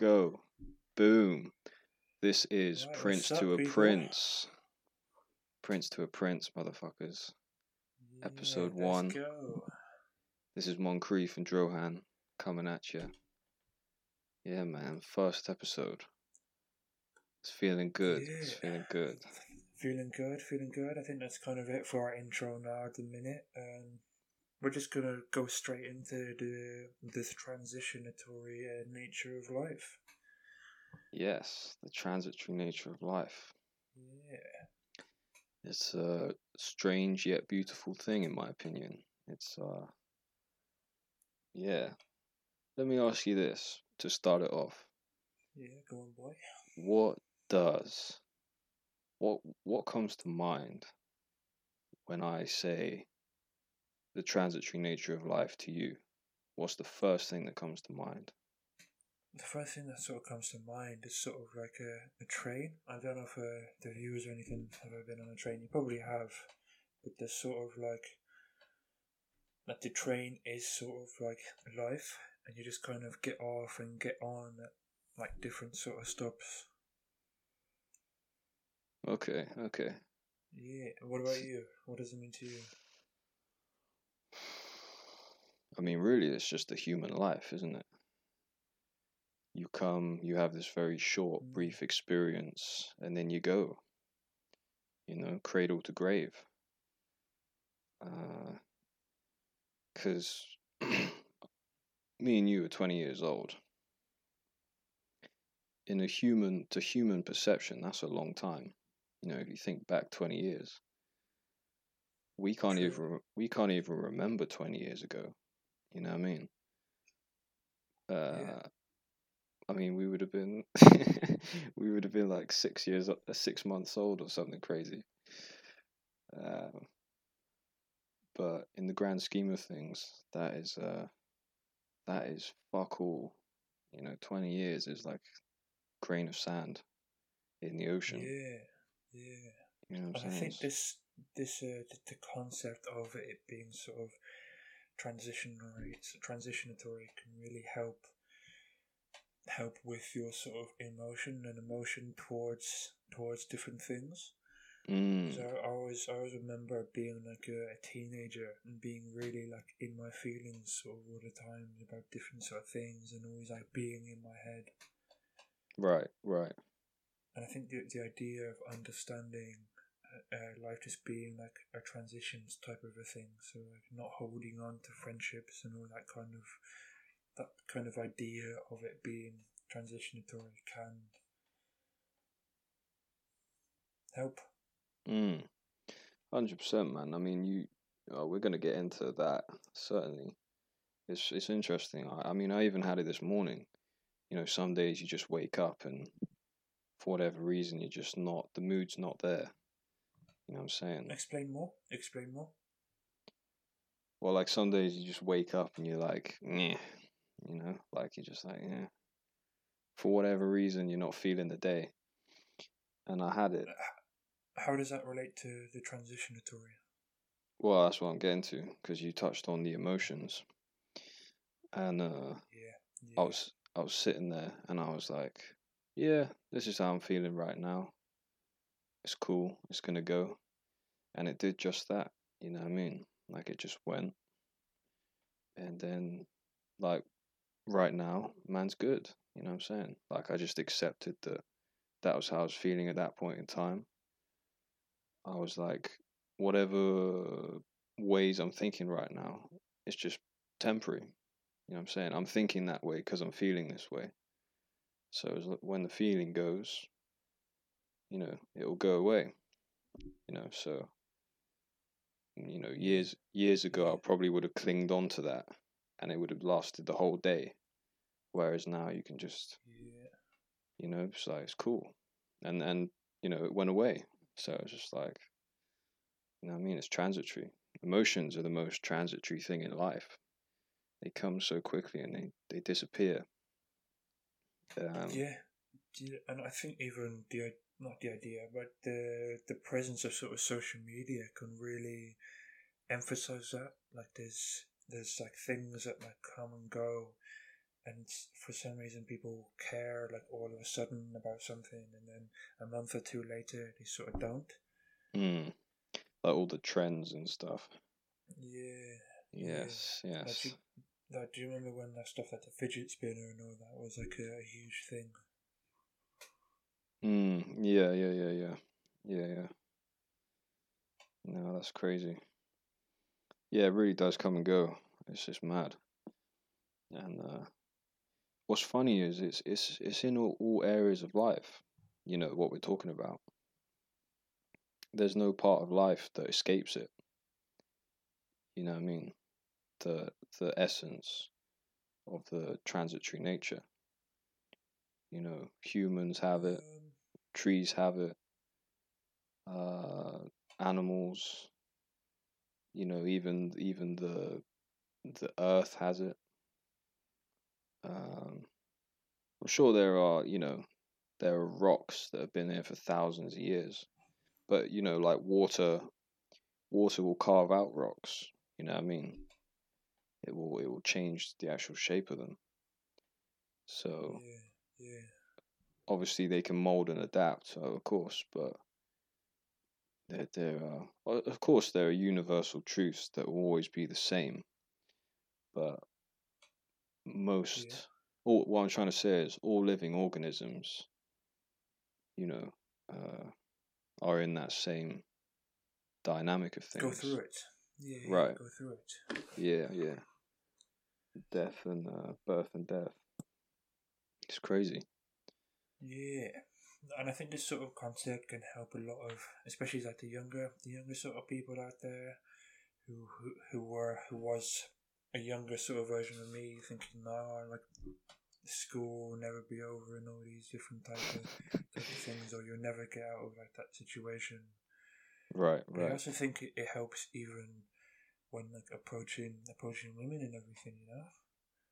go. Boom. This is Right, Prince to a people? Prince. Prince to a Prince, motherfuckers. Episode Yeah, one. Let's go. This is Moncrief and Drohan coming at you. Yeah, man. First episode. It's feeling good. It's feeling good. Feeling good, feeling good. I think that's kind of it for our intro now at the minute. Um, we're just gonna go straight into the this transitionatory uh, nature of life. Yes, the transitory nature of life. Yeah. It's a strange yet beautiful thing, in my opinion. It's, uh, yeah. Let me ask you this to start it off. Yeah, go on, boy. What does, what, what comes to mind when I say the transitory nature of life to you? What's the first thing that comes to mind? The first thing that sort of comes to mind is sort of like a, a train. I don't know if uh, the viewers or anything have ever been on a train. You probably have, but there's sort of like that the train is sort of like life, and you just kind of get off and get on at like different sort of stops. Okay, okay. Yeah. What about you? What does it mean to you? I mean, really, it's just a human life, isn't it? You come, you have this very short, Mm. brief experience, and then you go. You know, cradle to grave. Because me and you are 20 years old. In a human to human perception, that's a long time. You know, if you think back 20 years, we can't True. even we can't even remember 20 years ago. You know what I mean? Uh, I mean, we would have been we would have been like six years uh, six months old or something crazy. Um, but in the grand scheme of things, that is uh, that is fuck all. You know, 20 years is like a grain of sand in the ocean. Yeah. Yeah. You know what I'm And I think this this uh, the, the concept of it being sort of transitionary it's a transitionatory can really help help with your sort of emotion and emotion towards towards different things. Mm, So I always I always remember being like a, a teenager and being really like in my feelings sort of all the time about different sort of things and always like being in my head. right, right. And I think the, the idea of understanding uh, uh, life just being like a transitions type of a thing, so like not holding on to friendships and all that kind of that kind of idea of it being transitionatory can help. Mm. Hundred percent, man. I mean, you. Uh, we're gonna get into that certainly. It's it's interesting. I, I mean, I even had it this morning. You know, some days you just wake up and, for whatever reason, you're just not. The mood's not there. You know what I'm saying? Explain more. Explain more. Well, like some days you just wake up and you're like, yeah, you know, like you're just like, yeah. For whatever reason, you're not feeling the day. And I had it. How does that relate to the transition, transitionatory? Well, that's what I'm getting to because you touched on the emotions, and uh, Yeah. yeah. I was I was sitting there and I was like, yeah, this is how I'm feeling right now. It's cool. It's gonna go, and it did just that. You know what I mean? Like it just went, and then like right now, man's good. You know what I'm saying? Like I just accepted that that was how I was feeling at that point in time. I was like, whatever ways I'm thinking right now, it's just temporary. You know what I'm saying? I'm thinking that way because I'm feeling this way. So when the feeling goes, you know, it'll go away. You know, so you know, years years ago, I probably would have clinged on to that, and it would have lasted the whole day. Whereas now, you can just, Yeah. you know, it's like it's cool, and and you know, it went away. So it's just like, you know, what I mean, it's transitory. Emotions are the most transitory thing in life. They come so quickly and they they disappear. Um, Yeah, and I think even the not the idea, but the the presence of sort of social media can really emphasize that. Like there's there's like things that like come and go, and for some reason people care like all of a sudden about something, and then a month or two later they sort of don't. Mm. Like all the trends and stuff. Yeah. Yes, Like, yes. do, you, like, do you remember when that stuff like the fidget spinner and all that was like a, a huge thing? Mm. Yeah, yeah, yeah, yeah. Yeah, yeah. No, that's crazy. Yeah, it really does come and go. It's just mad. And uh, what's funny is it's it's it's in all, all areas of life. You know what we're talking about. There's no part of life that escapes it. You know what I mean? The the essence of the transitory nature. You know, humans have it, trees have it, uh, animals. You know, even even the the earth has it. Um, I'm sure there are, you know, there are rocks that have been there for thousands of years, but you know, like water, water will carve out rocks. You know what I mean? It will it will change the actual shape of them. So yeah, yeah. Obviously they can mold and adapt. So of course, but there there are of course there are universal truths that will always be the same, but most all what I'm trying to say is all living organisms, you know, uh, are in that same dynamic of things. Go through it. Yeah, yeah, Right. Go through it. Yeah, yeah. Death and uh, birth and death. It's crazy. Yeah, and I think this sort of concept can help a lot of, especially like the younger, the younger sort of people out there, who who, who were who was a younger sort of version of me, thinking, no, like school will never be over and all these different type of, of things, or you'll never get out of like that situation. Right, But I also think it, it helps even when like approaching approaching women and everything, you know.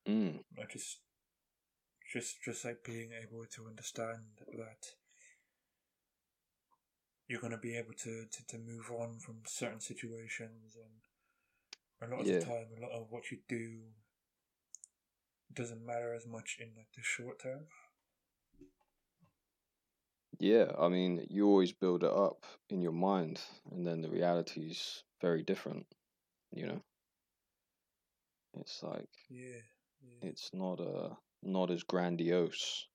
Mm, like just just just like being able to understand that you're going to be able to, to, to move on from certain situations and a lot of Yeah. the time a lot of what you do doesn't matter as much in like the short term Yeah, I mean, you always build it up in your mind, and then the reality is very different, you know? It's like yeah yeah it's not uh not as grandiose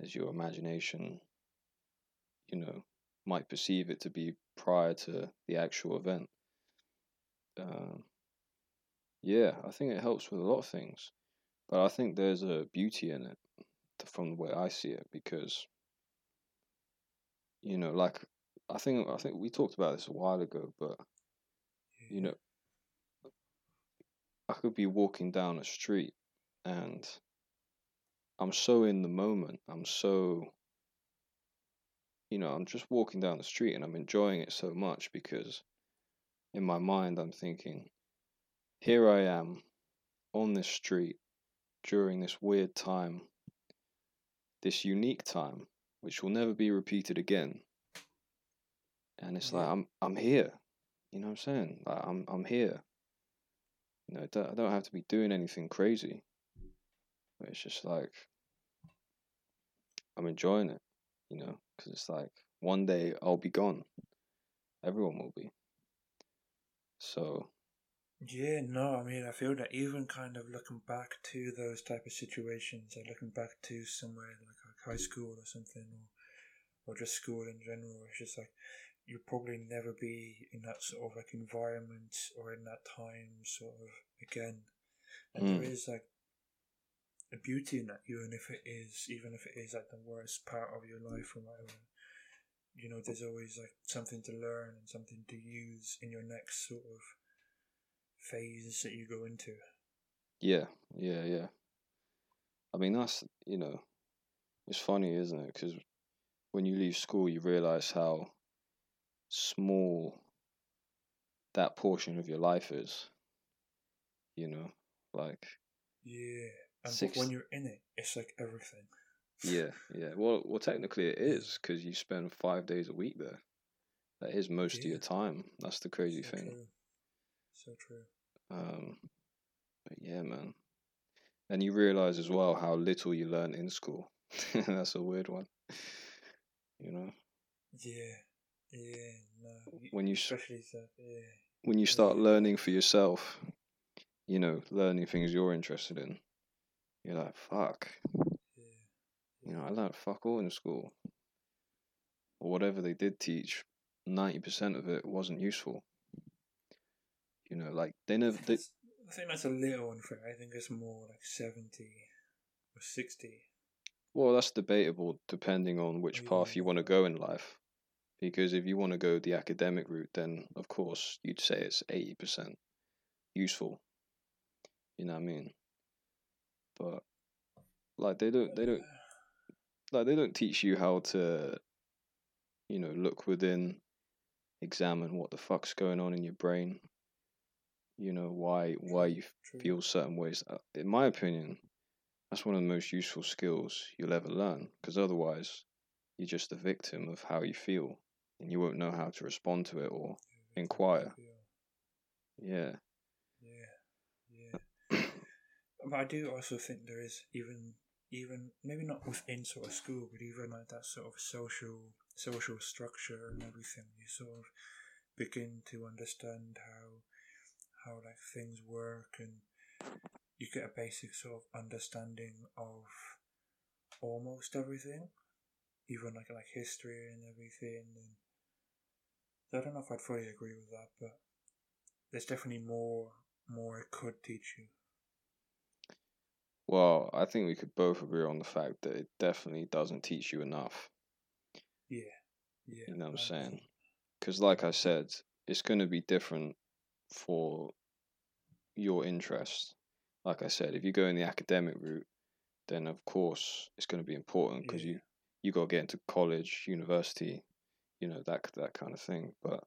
as your imagination, you know, might perceive it to be prior to the actual event. Um, yeah, I think it helps with a lot of things, but I think there's a beauty in it from the way I see it because, you know, like I think I think we talked about this a while ago, but you know, I could be walking down a street and I'm so in the moment. I'm so, you know, I'm just walking down the street and I'm enjoying it so much because in my mind I'm thinking, here I am on this street during this weird time, this unique time, which will never be repeated again. And it's like I'm I'm here. You know what I'm saying? Like I'm I'm here. You know, I don't, I don't have to be doing anything crazy. But it's just like I'm enjoying it, you know, because it's like one day I'll be gone. Everyone will be. So Yeah, no, I mean, I feel that even kind of looking back to those type of situations, or looking back to somewhere like, like high school or something, or, or just school in general, it's just like you'll probably never be in that sort of like environment or in that time sort of again. And Mm. there is like a beauty in that, even if it is, even if it is like the worst part of your life or whatever. You know, there's always like something to learn and something to use in your next sort of phase that you go into. yeah, yeah, yeah. I mean that's you know, it's funny, isn't it? Because when you leave school, you realize how small that portion of your life is. You know, like Yeah. And Six- when you're in it, it's like everything. Yeah, yeah. Well, well, technically it is because you spend five days a week there. That is most of your time. That's the crazy so thing. True. So true. Um, but yeah, man. and you realize as well how little you learn in school. That's a weird one. You know, Yeah, yeah, no. when you especially yeah, when you start Yeah. learning for yourself, you know, learning things you're interested in, you're like, fuck, yeah, you know, I learned fuck all in school. Or whatever they did teach, ninety percent of it wasn't useful. You know, like they never they, I think that's a little unfair. I think it's more like seventy or sixty. Well, that's debatable depending on which oh, path you want to go in life. Because if you want to go the academic route, then of course you'd say it's 80% useful. You know what I mean? But like they don't they don't like they don't teach you how to you know, look within, examine what the fuck's going on in your brain. You know, why why you True. feel certain ways. Uh, In my opinion, that's one of the most useful skills you'll ever learn. Because otherwise, you're just a victim of how you feel, and you won't know how to respond to it or inquire. yeah. Yeah, yeah. But I do also think there is even even maybe not within sort of school, but even like that sort of social social structure and everything. You sort of begin to understand how how like things work, and you get a basic sort of understanding of almost everything, even like like history and everything. And I don't know if I'd fully agree with that, but there's definitely more more it could teach you. Well, I think we could both agree on the fact that it definitely doesn't teach you enough. Yeah, yeah. You know what I'm saying? Because, like I said, it's going to be different for your interest. Like I said, if you go in the academic route, then of course it's going to be important because Yeah. you you got to get into college, university, you know that that kind of thing. But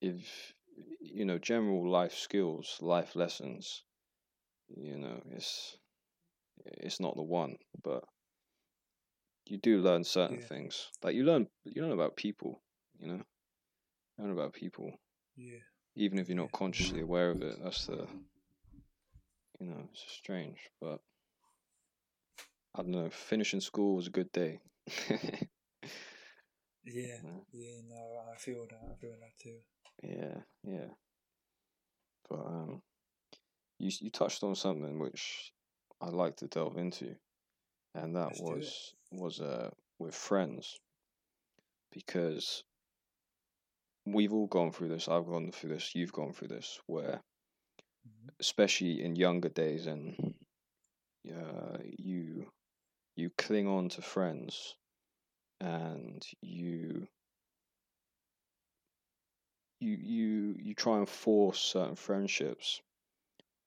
if you know general life skills, life lessons, you know, it's it's not the one, but you do learn certain Yeah. things. Like you learn you learn about people, you know, learn about people, Yeah, even if you're not Yeah. consciously aware of it. That's the you know, it's strange, but I don't know. Finishing school was a good day. yeah, Yeah. yeah. No, I feel that. I feel that too. Yeah, yeah. But um, you you touched on something which I'd like to delve into, and that Let's was was uh with friends, because we've all gone through this. I've gone through this. You've gone through this, where Mhm. especially in younger days, and uh, you you cling on to friends, and you you you you try and force certain friendships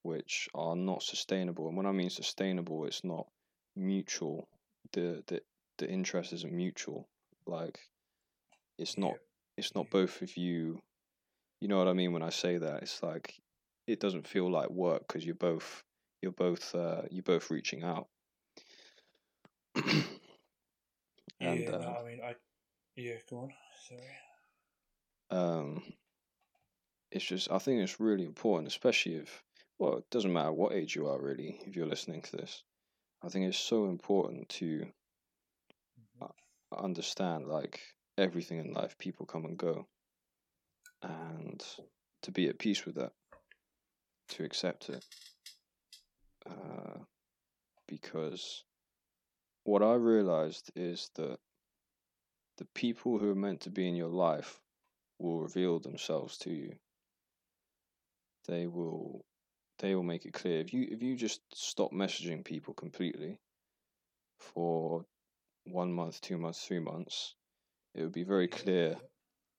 which are not sustainable and when i mean sustainable it's not mutual the the, the interest isn't mutual like it's not it's not both of you you know what i mean when i say that it's like it doesn't feel like work because you're both you're both uh you're both reaching out and yeah, no, I mean, I. Yeah, go on. Sorry. um it's just i think it's really important especially if well it doesn't matter what age you are really if you're listening to this i think it's so important to Mhm. understand like everything in life people come and go and to be at peace with that to accept it uh, because what i realized is that the people who are meant to be in your life will reveal themselves to you they will they will make it clear if you if you just stop messaging people completely for one month two months three months it would be very clear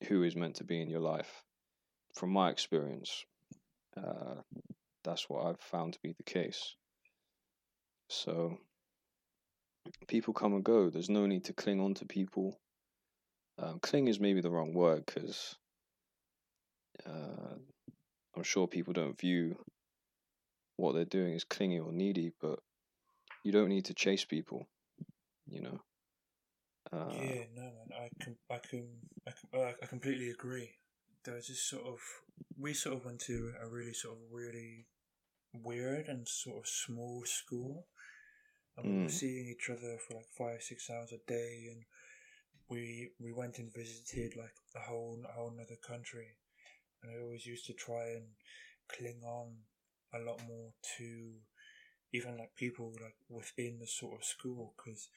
who is meant to be in your life. From my experience, uh, that's what I've found to be the case. So, people come and go. There's no need to cling on to people. Um, cling is maybe the wrong word because uh, I'm sure people don't view what they're doing is clingy or needy, but you don't need to chase people, you know. Uh, yeah, no, man, I can, I can, I can, uh, I completely agree. There's this sort of, we sort of went to a really sort of really weird and sort of small school. And we were Mm. seeing each other for like five, six hours a day, and we we went and visited like a whole a whole other country, and I always used to try and cling on a lot more to even like people like within the sort of school because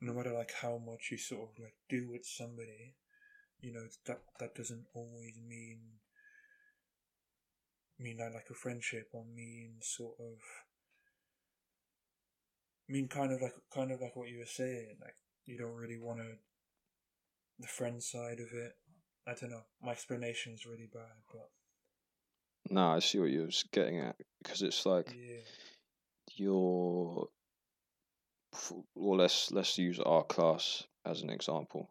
no matter like how much you sort of like do with somebody, you know that that doesn't always mean mean like, like a friendship or mean sort of mean kind of like kind of like what you were saying like you don't really want to the friend side of it i don't know my explanation is really bad but No, I see what you're getting at because it's like yeah you're. Well, let's let's use our class as an example.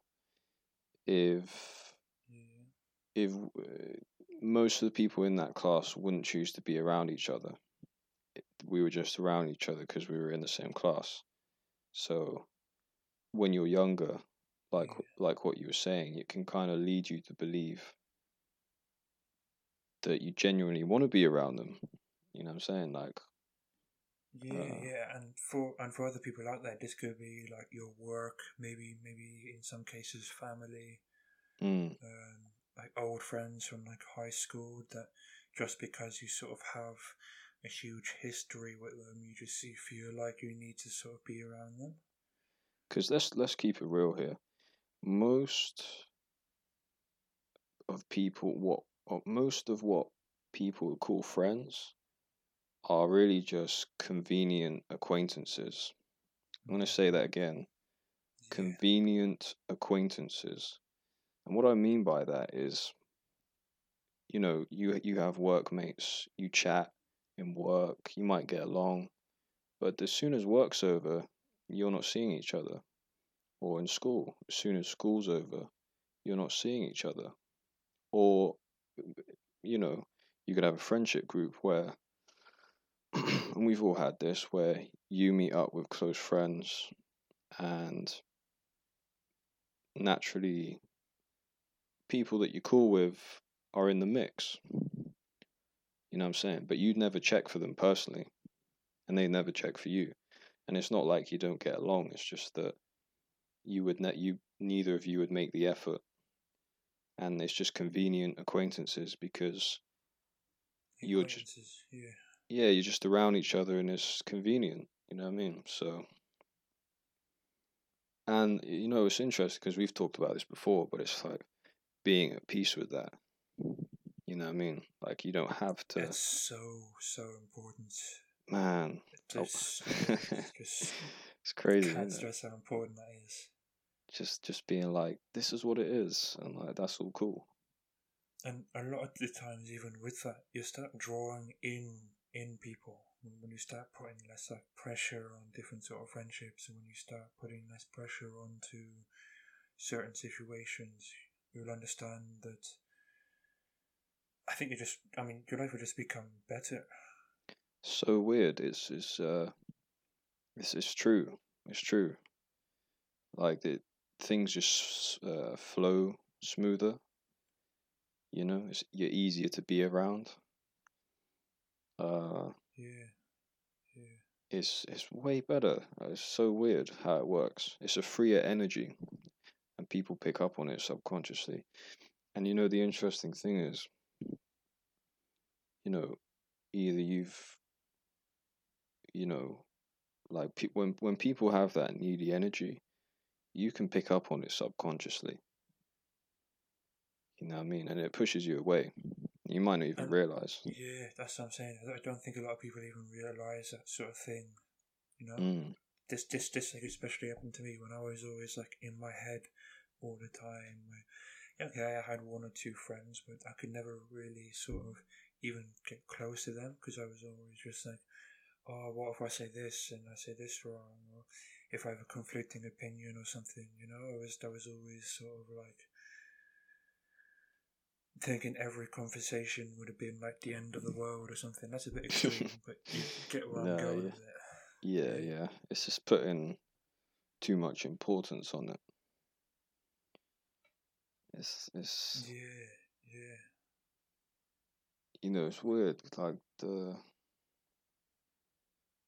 If yeah if most of the people in that class wouldn't choose to be around each other, we were just around each other because we were in the same class. So when you're younger, like Yeah. like what you were saying, it can kind of lead you to believe that you genuinely want to be around them. You know what I'm saying? Like, yeah Uh, yeah and for and for other people out there this could be like your work maybe maybe in some cases family mm, um, like old friends from like high school that just because you sort of have a huge history with them you just you feel like you need to sort of be around them because let's let's keep it real here. Most of people, what most of what people would call friends, are really just convenient acquaintances. I'm going to say that again. yeah. convenient acquaintances. And what I mean by that is, you know, you you have workmates, you chat in work, you might get along, but as soon as work's over, you're not seeing each other. Or in school, as soon as school's over, you're not seeing each other. Or, you know, you could have a friendship group where, and we've all had this, where you meet up with close friends and naturally people that you're cool with are in the mix. You know what I'm saying? But you'd never check for them personally, and they never check for you. And it's not like you don't get along. It's just that you would net you neither of you would make the effort, and it's just convenient acquaintances because you're just- yeah yeah you're just around each other and it's convenient. You know what I mean? So. And you know it's interesting because we've talked about this before, but it's like being at peace with that. You know what I mean? Like you don't have to, It's so so important. man. oh, It's just it's crazy. can't stress how important that is. Just just being like, this is what it is, and like that's all cool. And a lot of the times, even with that, you start drawing in in people when you start putting less like pressure on different sort of friendships, and when you start putting less pressure onto certain situations, you'll understand that. I think you just, I mean, your life will just become better. So weird. It's it's uh, it's it's true. It's true. Like the things just uh, flow smoother. You know, it's you're easier to be around. Uh, Yeah, yeah, it's it's way better. It's so weird how it works. It's a freer energy, and people pick up on it subconsciously. And you know, the interesting thing is, you know, either you've, you know, like pe- when when people have that needy energy, you can pick up on it subconsciously. You know what I mean? And it pushes you away. You might not even And- realize. yeah. That's what I'm saying. I don't think a lot of people even realize that sort of thing. You know, Mm, this this this like especially happened to me when I was always like in my head all the time. Okay, I had one or two friends, but I could never really sort of even get close to them because I was always just like, oh, what if I say this and I say this wrong, or if I have a conflicting opinion or something. You know, I was that was always sort of like thinking every conversation would have been like the end of the world or something. That's a bit extreme, but you get where No, I'm going yeah. with it. yeah, yeah. It's just putting too much importance on it. It's it's Yeah, yeah. you know it's weird. Like the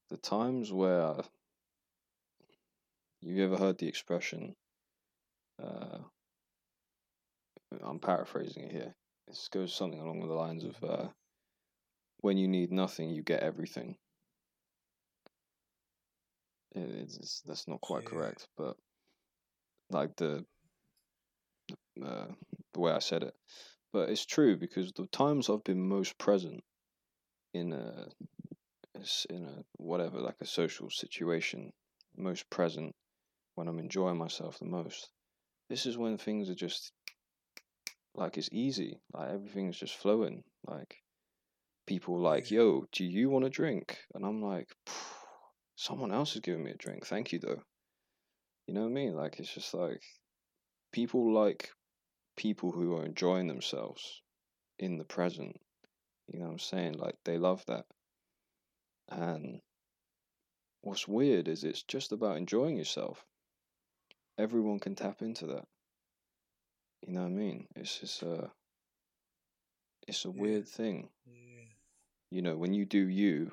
the times where you ever heard the expression uh, I'm paraphrasing it here. It goes something along the lines of uh, when you need nothing, you get everything. It, it's, it's, that's not quite Yeah. correct, but like the uh, the way I said it, but it's true because the times I've been most present in a in a whatever like a social situation, most present when I'm enjoying myself the most. This is when things are just like it's easy, like everything's just flowing. Like people like, "Yo, do you want a drink?" And I'm like, "Someone else is giving me a drink, thank you though." You know what I mean? Like it's just like people like people who are enjoying themselves in the present. You know what I'm saying? Like they love that. And what's weird is it's just about enjoying yourself. Everyone can tap into that. You know what I mean? It's just a it's a Yeah. weird thing. Yeah. You know, when you do you,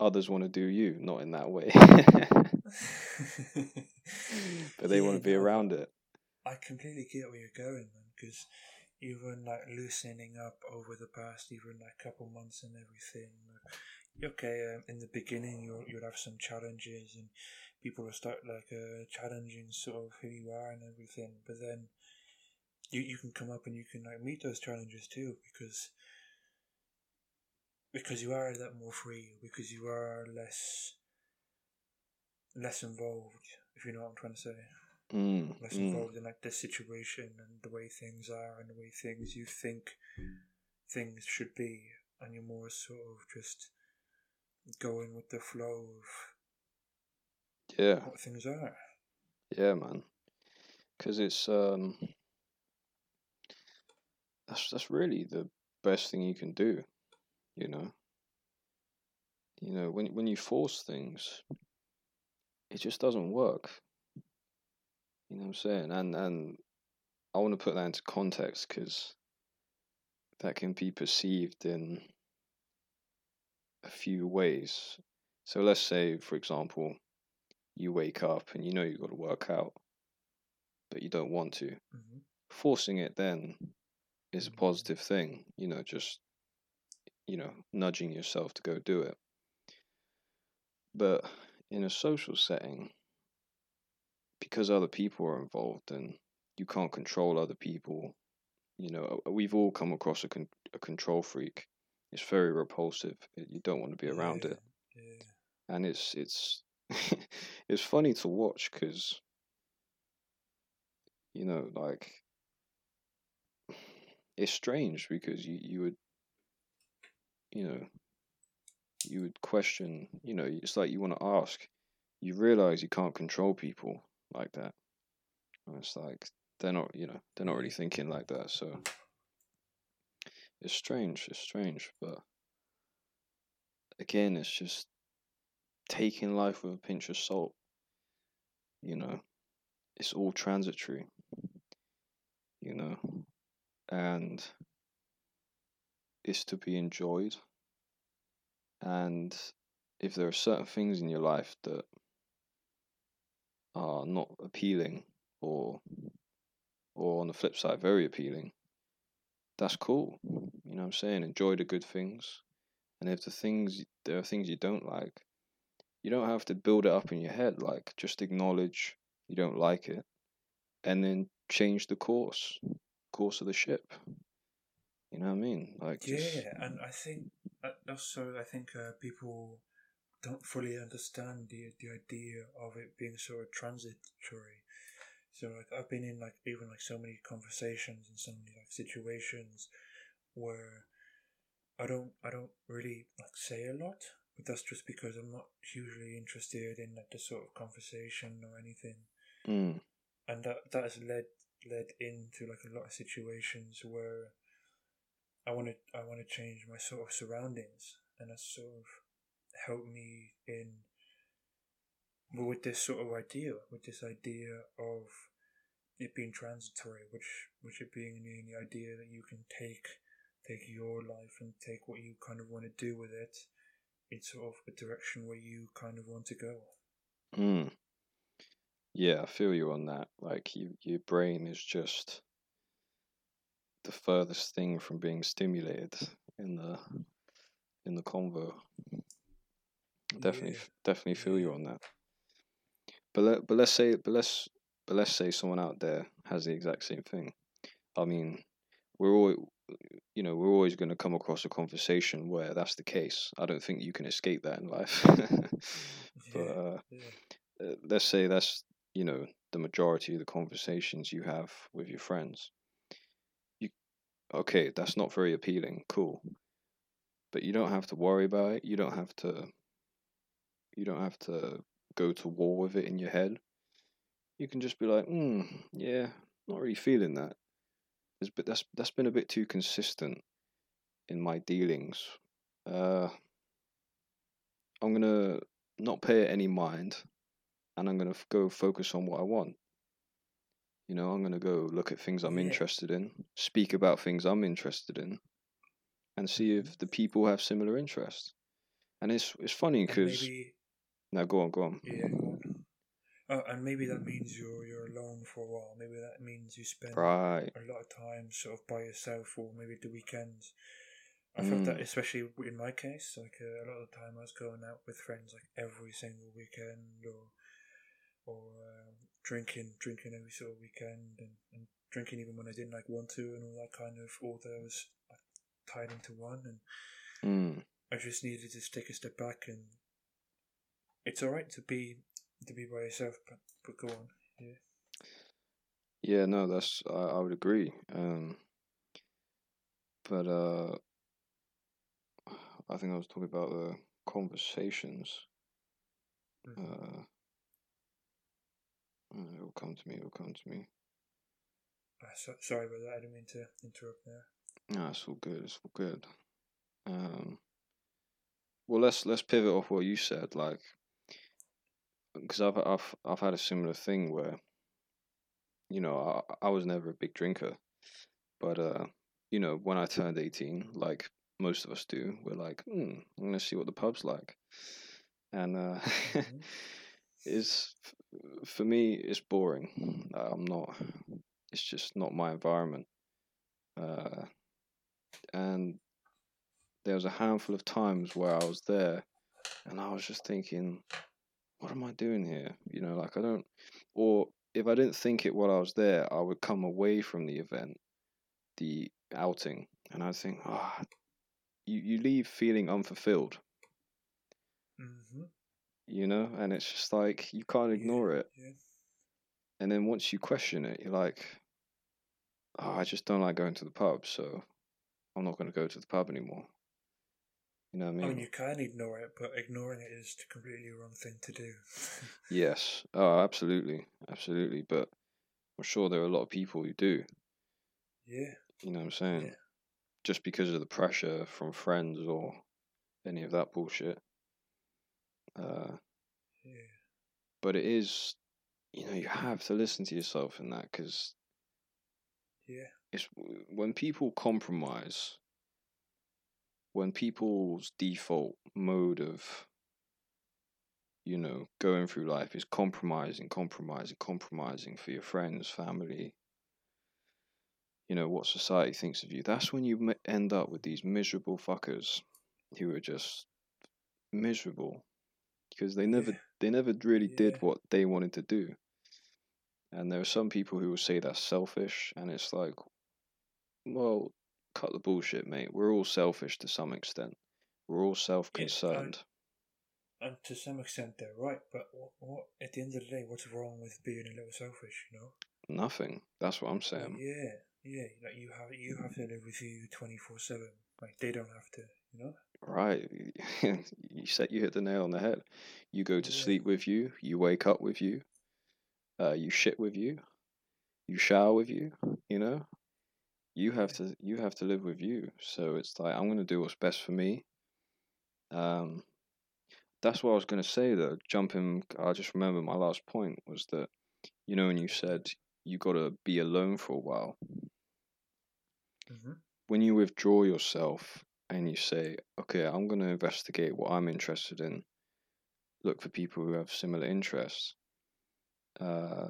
others want to do you, not in that way. but they want Yeah, to be around it. I completely get where you're going, man. Because even like loosening up over the past, even like couple months and everything. Okay, um, in the beginning you'll you'll have some challenges and people will start like uh, challenging sort of who you are and everything. But then you you can come up and you can like meet those challenges too because because you are that more free because you are less less involved if you know what I'm trying to say Mm, less mm. involved in like the situation and the way things are and the way things you think things should be and you're more sort of just going with the flow of Yeah, what things are yeah, man. Because it's um, that's that's really the best thing you can do. You know. You know when when you force things, it just doesn't work. You know what I'm saying? And and I want to put that into context because that can be perceived in a few ways. So let's say, for example, you wake up and you know you've got to work out, but you don't want to. hmm Forcing it then is a Mhm. positive thing, you know, just, you know, nudging yourself to go do it. But in a social setting, because other people are involved and you can't control other people, you know, uh, we've all come across a, con- a control freak. It's very repulsive. You don't want to be around yeah, it. yeah and it's it's it's funny to watch because you know like it's strange because you you would you know you would question you know it's like you want to ask you realize you can't control people like that. And it's like they're not you know they're not really thinking like that so it's strange it's strange but again it's just taking life with a pinch of salt you know it's all transitory you know and it's to be enjoyed. And if there are certain things in your life that are not appealing or or on the flip side very appealing that's cool. You know what i'm saying? Enjoy the good things. And if the things there are things you don't like you don't have to build it up in your head like just acknowledge you don't like it and then change the course course of the ship. You know what i mean? Like just yeah and I think also I think uh, people don't fully understand the the idea of it being sort of transitory. So like I've been in like even like so many conversations and so many like situations where I don't I don't really like say a lot, but that's just because I'm not hugely interested in like the sort of conversation or anything. mm, And that that has led led into like a lot of situations where I want to I want to change my sort of surroundings, and that's sort of helped me in well, with this sort of idea, with this idea of it being transitory, which which it being the, the idea that you can take take your life and take what you kind of want to do with it, in sort of a direction where you kind of want to go. Mm. Yeah, I feel you on that. Like you, your brain is just the furthest thing from being stimulated in the in the convo. Definitely, Yeah, definitely feel you on that. But let, but let's say, but let's but let's say someone out there has the exact same thing. I mean, we're all, you know, we're always going to come across a conversation where that's the case. I don't think you can escape that in life. but uh, yeah, uh, let's say that's you know the majority of the conversations you have with your friends. You okay? That's not very appealing. Cool, but you don't have to worry about it. You don't have to. You don't have to go to war with it in your head. You can just be like, hmm, yeah, not really feeling that. But that's that's been a bit too consistent in my dealings. Uh, I'm gonna not pay it any mind, and I'm gonna f- go focus on what I want. You know, I'm gonna go look at things I'm yeah. interested in, speak about things I'm interested in, and see if the people have similar interests. And it's it's funny because now go on, go on. yeah, Oh, and maybe that means you're you're alone for a while. Maybe that means you spend Right. a lot of time sort of by yourself, or maybe the weekends. I felt that Mm. especially in my case, like uh, a lot of the time I was going out with friends like every single weekend, or or um, drinking drinking every sort of weekend, and, and drinking even when I didn't like want to, and all that kind of all that was like, tied into one, and Mm. I just needed to take a step back, and it's all right to be to be by yourself, but but go on, yeah, Yeah, no, that's I, I would agree. Um, but uh, I think I was talking about the conversations. Mhm. Uh, uh, it'll come to me. It'll come to me. Uh, so, sorry about that. I didn't mean to interrupt there. No, it's all good. It's all good. Um, well, let's let's pivot off what you said, like, because I've I've I've had a similar thing where, you know, I I was never a big drinker, but uh, you know, when I turned eighteen, like most of us do, we're like, hmm, I'm gonna see what the pub's like, and uh, hmm is for me it's boring. I'm not. It's just not my environment. Uh, and there was a handful of times where I was there, and I was just thinking, what am I doing here? You know, like I don't. Or if I didn't think it while I was there, I would come away from the event, the outing, and I'd think, ah, you you leave feeling unfulfilled. hmm You know, and it's just like you can't Yeah, ignore it. yeah, And then once you question it, you're like, oh, I just don't like going to the pub, so I'm not going to go to the pub anymore. You know what I mean? I mean? you can ignore it, but ignoring it is the completely wrong thing to do. Yes. Oh, absolutely. Absolutely. But I'm sure there are a lot of people who do. yeah, You know what I'm saying? yeah, Just because of the pressure from friends or any of that bullshit. Uh, yeah, but it is, you know, you have to listen to yourself in that because yeah, it's when people compromise, when people's default mode of, you know, going through life is compromising, compromising, compromising for your friends, family, you know, what society thinks of you, that's when you end up with these miserable fuckers who are just miserable because they never yeah, they never really did what they wanted to do. And there are some people who will say that's selfish, and it's like, well, cut the bullshit, mate. We're all selfish to some extent. We're all self-concerned. And, and to some extent, they're right. But what, what, at the end of the day, what's wrong with being a little selfish? You know? Nothing. That's what I'm saying. yeah, yeah. Like you have, you have to live with you twenty four seven. Like they don't have to. You know? Right. you said you hit the nail on the head. You go to Yeah, sleep with you. You wake up with you. Uh, you shit with you. You shower with you. You know. You have to. You have to live with you. So it's like I'm gonna do what's best for me. Um, that's what I was gonna say though. Jumping. I just remember my last point was that you know when you said you gotta be alone for a while. hmm When you withdraw yourself and you say, okay, I'm going to investigate what I'm interested in, look for people who have similar interests. Uh,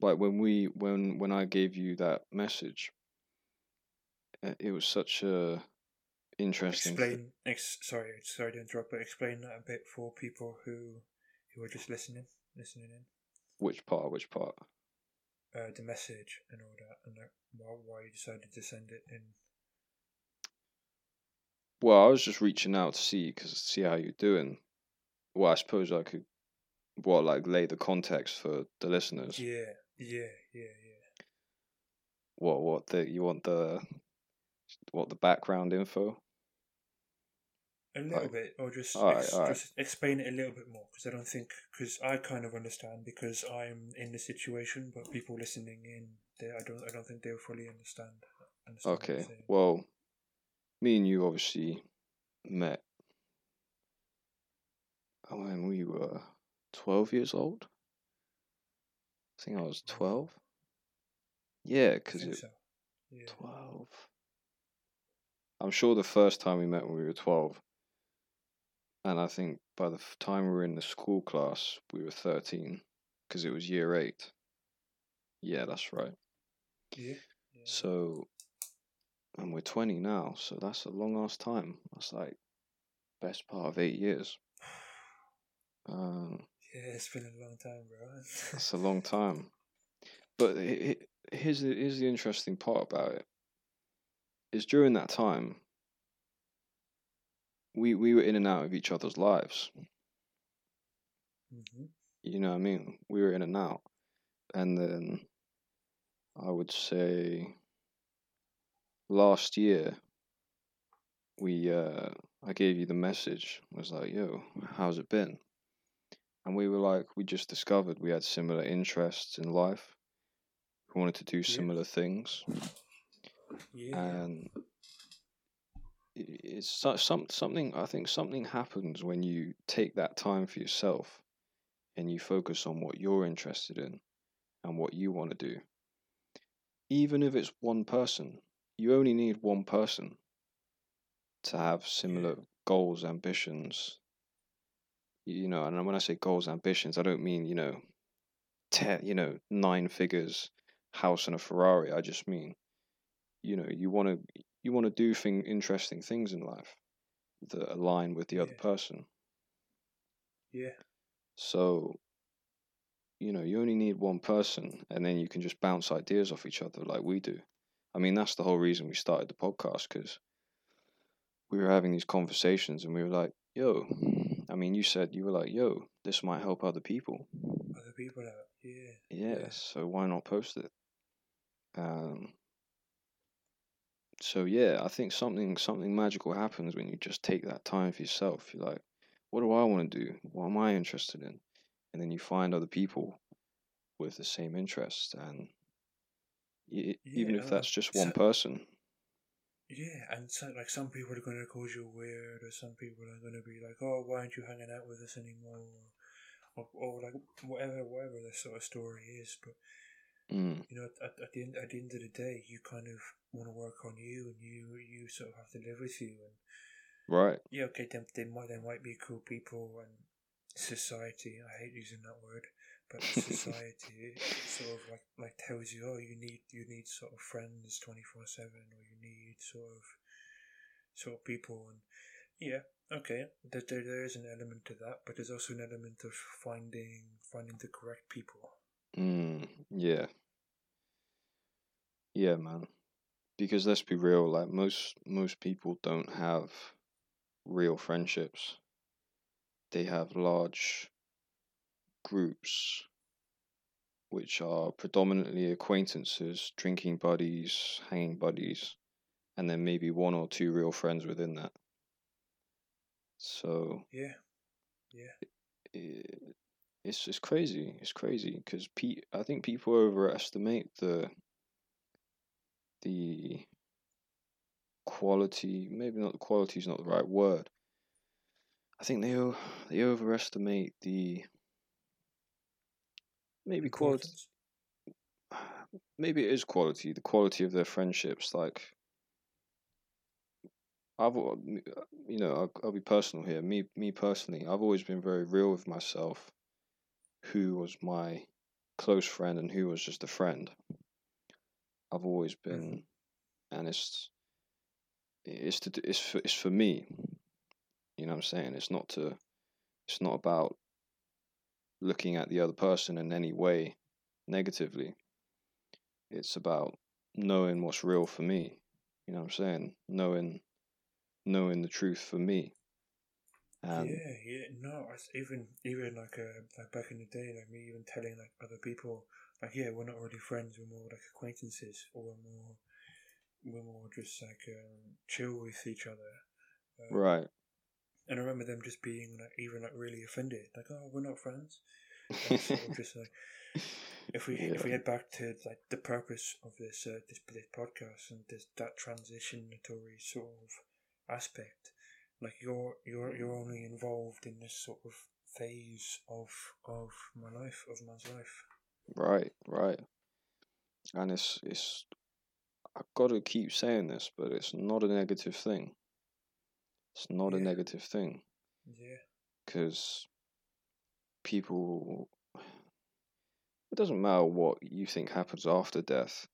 like when we when when I gave you that message, it was such a interesting. Explain. Ex- sorry, sorry to interrupt, but explain that a bit for people who who are just listening, listening in. which part? Which part? Uh, the message and all that, and that, why, why you decided to send it in. Well, I was just reaching out to see because see how you're doing. Well, I suppose I could, well, like lay the context for the listeners. Yeah, yeah, yeah, yeah. What what the you want the what the background info? A little Like- bit, or just ex- just explain it a little bit more, because I don't think because I kind of understand because I'm in the situation, but people listening in, they I don't I don't think they'll fully understand. understand Okay. Well, me and you obviously met when we were 12 years old. I think I was 12. Yeah, because it so. Yeah. 12. I'm sure the first time we met when we were 12. And I think by the time we were in the school class, we were 13 because it was year 8. Yeah, that's right. Yeah. yeah. So, and we're 20 now, so that's a long ass time. That's like best part of eight years. Um, Yeah, it's been a long time, bro. it's a long time. But he- he- here's the, here's the interesting part about it. Is during that time, we we were in and out of each other's lives. hmm You know what I mean? We were in and out, and then I would say last year we uh I gave you the message. I was like, "Yo, how's it been?" And we were like, we just discovered we had similar interests in life. We wanted to do similar things, Yeah. and it's so- some something. I think something happens when you take that time for yourself, and you focus on what you're interested in, and what you want to do. Even if it's one person, you only need one person to have similar goals, ambitions. You know, and when I say goals, ambitions, I don't mean you know, ten, you know, nine figures, house and a Ferrari. I just mean, you know, you want to you want to do thing interesting things in life that align with the other Yeah. person. yeah. So, you know, you only need one person, and then you can just bounce ideas off each other like we do. I mean, that's the whole reason we started the podcast because we were having these conversations, and we were like, "Yo," I mean, you said you were like, "Yo, this might help other people." Other people out. Yeah. Yeah, Yeah. so why not post it? Um. So yeah, I think something something magical happens when you just take that time for yourself. You're like, what do I want to do? What am I interested in? And then you find other people with the same interest, and y- even if that's just one so- person, Yeah, and so, like some people are gonna call you weird, or some people are gonna be like, "Oh, why aren't you hanging out with us anymore?" Or, or like whatever, whatever the sort of story is. But mm, you know, at, at the end, at the end of the day, you kind of want to work on you, and you you sort of have to live with you. And right? yeah, okay, they, they might they might be cool people, and society. I hate using that word, but society sort of like like tells you, oh, you need you need sort of friends twenty four seven, or you need sort of sort of people, and yeah, okay, there, there there is an element to that, but there's also an element of finding finding the correct people. Mm, yeah, yeah, man. Because let's be real, like most most people don't have real friendships. They have large groups which are predominantly acquaintances, drinking buddies, hanging buddies, and then maybe one or two real friends within that. So Yeah, yeah, i- it's it's crazy. It's crazy because pe- I think people overestimate the the quality. Maybe not the quality is not the right word. I think they o- they overestimate the maybe quality. Maybe it is quality. The quality of their friendships, like I've uh, you know I'll, I'll be personal here. Me me personally, I've always been very real with myself. Who was my close friend and who was just a friend. I've always mm-hmm. been, and it's it's to it's for it's for me. You know what I'm saying? It's not to it's not about looking at the other person in any way negatively. It's about knowing what's real for me. You know what I'm saying? Knowing knowing the truth for me. And yeah, yeah. No, even even like uh, like back in the day, like me even telling like other people, like yeah, we're not really friends. We're more like acquaintances, or we're more we're more just like um, chill with each other. Um, right. And I remember them just being like even like really offended, like oh, we're not friends. And sort of just like if we if we head back to like the purpose of this uh, this this podcast and this that transitionatory sort of aspect, like you're you're you're only involved in this sort of phase of of my life of man's life. Right, right. And it's it's I've got to keep saying this, but it's not a negative thing. It's not a negative thing Yeah, because people it doesn't matter what you think happens after death.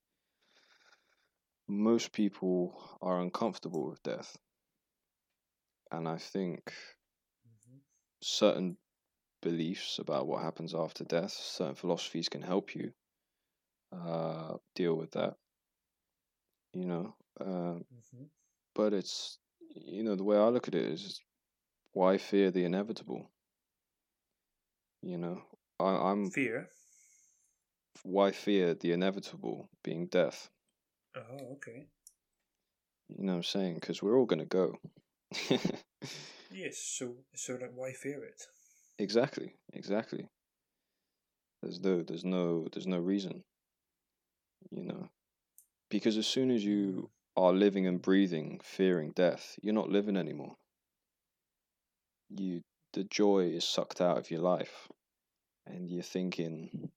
Most people are uncomfortable with death. And I think hmm certain beliefs about what happens after death, certain philosophies can help you uh, deal with that. You know, uh, hmm but it's you know the way I look at it is why fear the inevitable. You know, I, I'm fear. why fear the inevitable being death. Oh, okay. You know what I'm saying? Because we're all gonna go. Yes. So so like why fear it? exactly, exactly. There's no, there's no, there's no reason. You know, because as soon as you are living and breathing, fearing death, you're not living anymore. You, the joy is sucked out of your life, and you're thinking,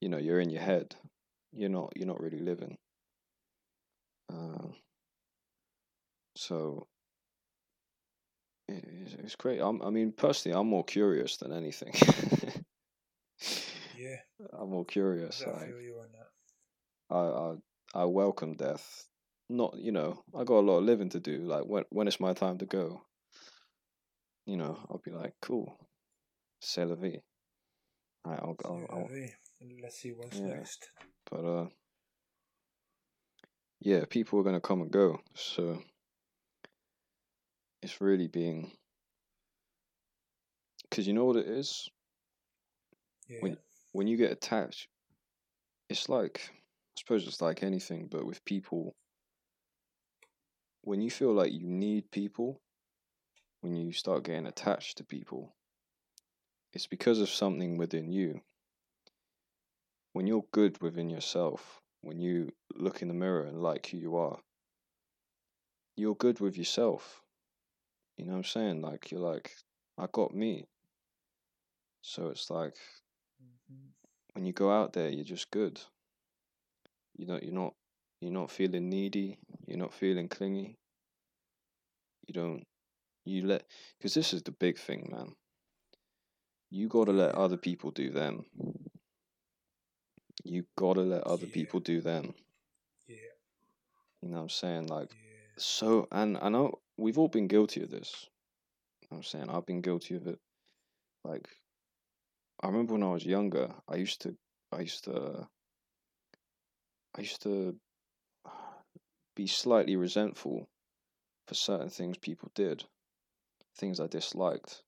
you know, you're in your head. You're not, you're not really living. Uh, so it, it's, great. I'm, I mean, personally, I'm more curious than anything. Yeah, I'm more curious. I Like, feel you on that. I, I I welcome death. Not you know I got a lot of living to do. Like when when it's my time to go, you know I'll be like cool, c'est la vie. Right, I'll, I'll Let's see what's Yeah. next. but uh yeah people are gonna come and go so it's really being because you know what it is? Yeah. When- when you get attached it's like I suppose it's like anything but with people when you feel like you need people when you start getting attached to people it's because of something within you. When you're good within yourself when you look in the mirror and like who you are you're good with yourself you know what i'm saying? Like you're like i got me. So it's like Mhm. when you go out there you're just good. You know you're not you're not feeling needy. You're not feeling clingy. You don't you let because this is the big thing man. You got to let other people do them. You got to let other Yeah. people do them. Yeah. you know what i'm saying? Like Yeah. so and i know we've all been guilty of this. I'm saying? I've been guilty of it. Like i remember when i was younger i used to i used to i used to be slightly resentful for certain things people did things i disliked.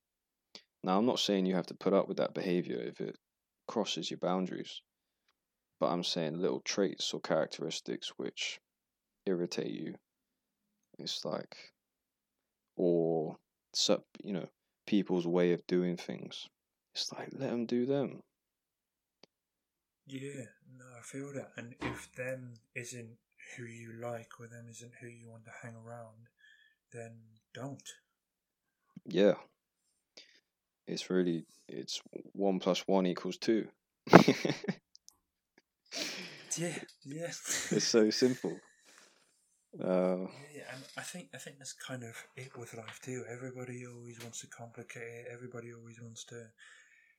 Now i'm not saying you have to put up with that behavior if it crosses your boundaries but i'm saying little traits or characteristics which irritate you. It's like or sup you know people's way of doing things it's like let them do them Yeah. No, I feel that. And if them isn't who you like or them isn't who you want to hang around, then don't. yeah it's really it's one plus one equals two Yeah. Yeah. it's so simple Uh, Yeah, and I think I think that's kind of it with life too. Everybody always wants to complicate it. Everybody always wants to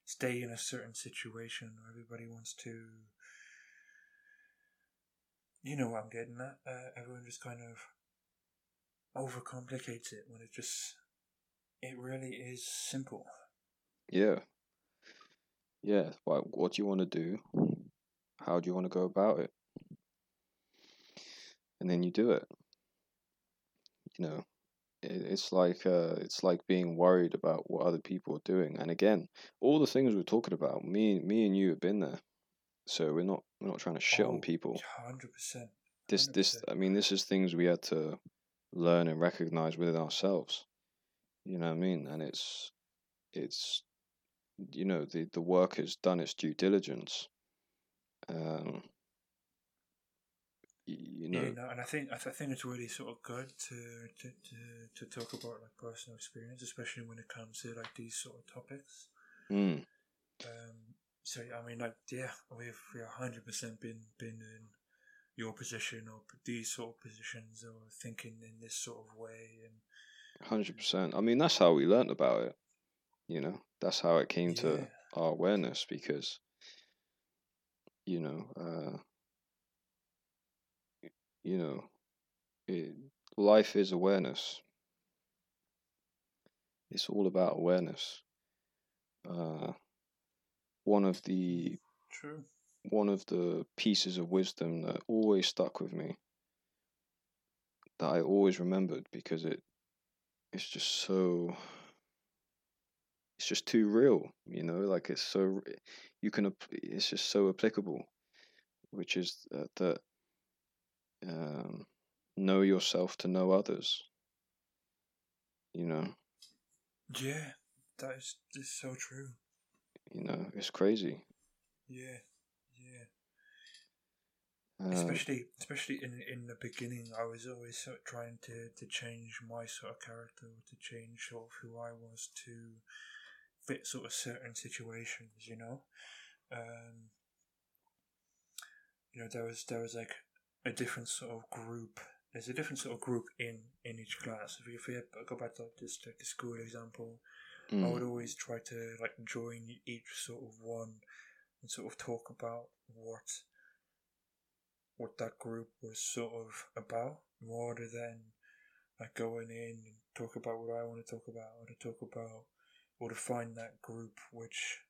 stay in a certain situation. Or everybody wants to, you know, what I'm getting at. Uh, everyone just kind of overcomplicates it when it just it really is simple. yeah, yeah. What what do you want to do? How do you want to go about it? And then you do it. You know, it, it's like uh, it's like being worried about what other people are doing. And again, all the things we're talking about, me me and you have been there. So we're not we're not trying to shit on Oh, people. Hundred percent. This this I mean, this is things we had to learn and recognize within ourselves. You know what I mean? And it's it's you know the the work has done its due diligence. Um, you know, Yeah, no, and I think I, th- I think it's really sort of good to, to to to talk about like personal experience, especially when it comes to like these sort of topics. mm, Um, so I mean, like, yeah, we've we hundred percent been been in your position or these sort of positions or thinking in this sort of way, and hundred percent. I mean, that's how we learned about it. You know, that's how it came Yeah. to our awareness because, you know, uh, you know, it, life is awareness. It's all about awareness. Uh, one of the true. one of the pieces of wisdom that always stuck with me that I always remembered because it it's just so it's just too real you know like it's so you can it's just so applicable which is that, that um, know yourself to know others you know Yeah, that is, is so true. you know it's crazy Yeah, yeah. um, especially especially in in the beginning i was always sort of trying to to change my sort of character to change sort of who i was to fit sort of certain situations you know um you know there was there was like a different sort of group there's a different sort of group in in each class if you, if you go back to this like school example I mm, would always try to like join each sort of one and sort of talk about what what that group was sort of about, rather than like going in and talk about what I want to talk about, or to talk about, or to find that group which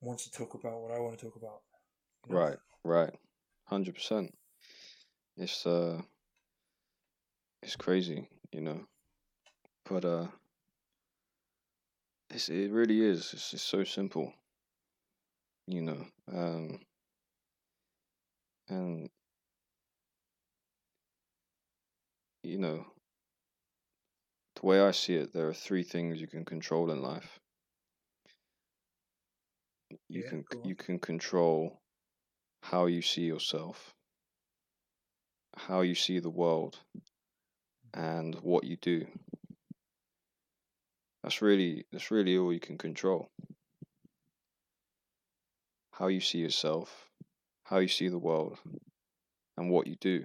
wants to talk about what I want to talk about. you know? right right 100% it's uh it's crazy you know? But uh it's, it really is. It's, it's so simple you know? Um and you know the way i see it there are three things you can control in life. You Yeah, can go you can control how you see yourself how you see the world and what you do that's really that's really all you can control how you see yourself how you see the world and what you do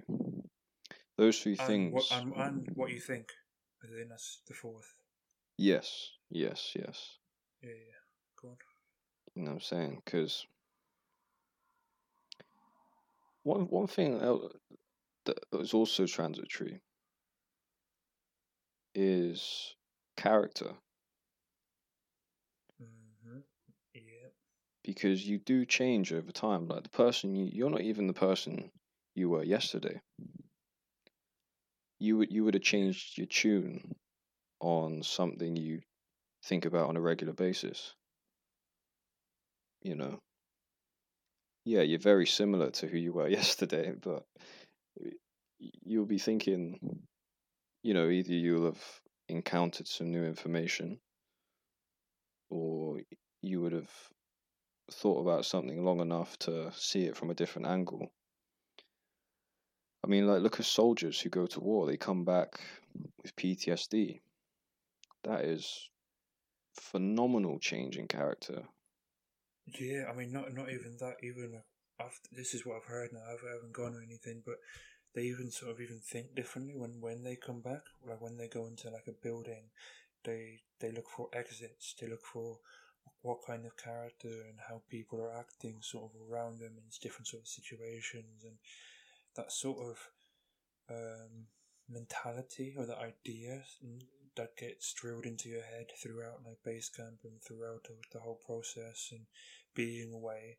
those three And things what and, and what you think. I think that's the fourth. yes yes yes Yeah, yeah. Go on. you know what i'm saying because one one thing that is also transitory is character. Hmm Yeah. because you do change over time like the person you, you're not even the person you were yesterday. You would you would have changed your tune on something you think about on a regular basis. You know yeah you're very similar to who you were yesterday but you'll be thinking you know either you'll have encountered some new information or you would have thought about something long enough to see it from a different angle. I mean like look at soldiers who go to war they come back with ptsd that is phenomenal change in character Yeah, I mean, not not even that. Even after this is what I've heard now. I haven't gone or anything, but they even sort of even think differently when when they come back. Like when they go into like a building, they they look for exits. They look for what kind of character and how people are acting sort of around them in different sort of situations and that sort of um, mentality or the idea that gets drilled into your head throughout like base camp and throughout the, the whole process and being away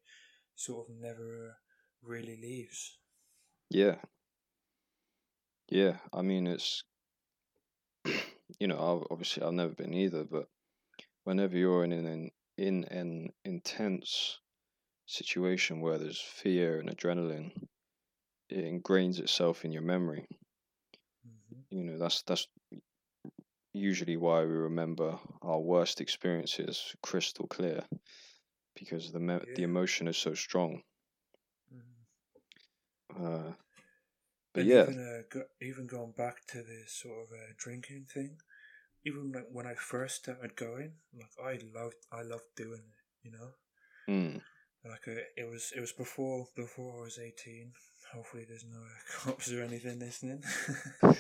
sort of never really leaves. Yeah. Yeah, I mean it's you know, obviously I've never been either, but whenever you're in an in an intense situation where there's fear and adrenaline, it ingrains itself in your memory. Mm-hmm. You know, that's that's usually why we remember our worst experiences crystal clear because the me- yeah. the emotion is so strong. Mm-hmm. Uh, but and yeah, even, uh, go, even going back to the sort of uh, drinking thing, even like when I first started going, like I loved I loved doing it, you know. Mm. Like uh, it was it was before before I was eighteen. Hopefully, there's no cops or anything listening. um,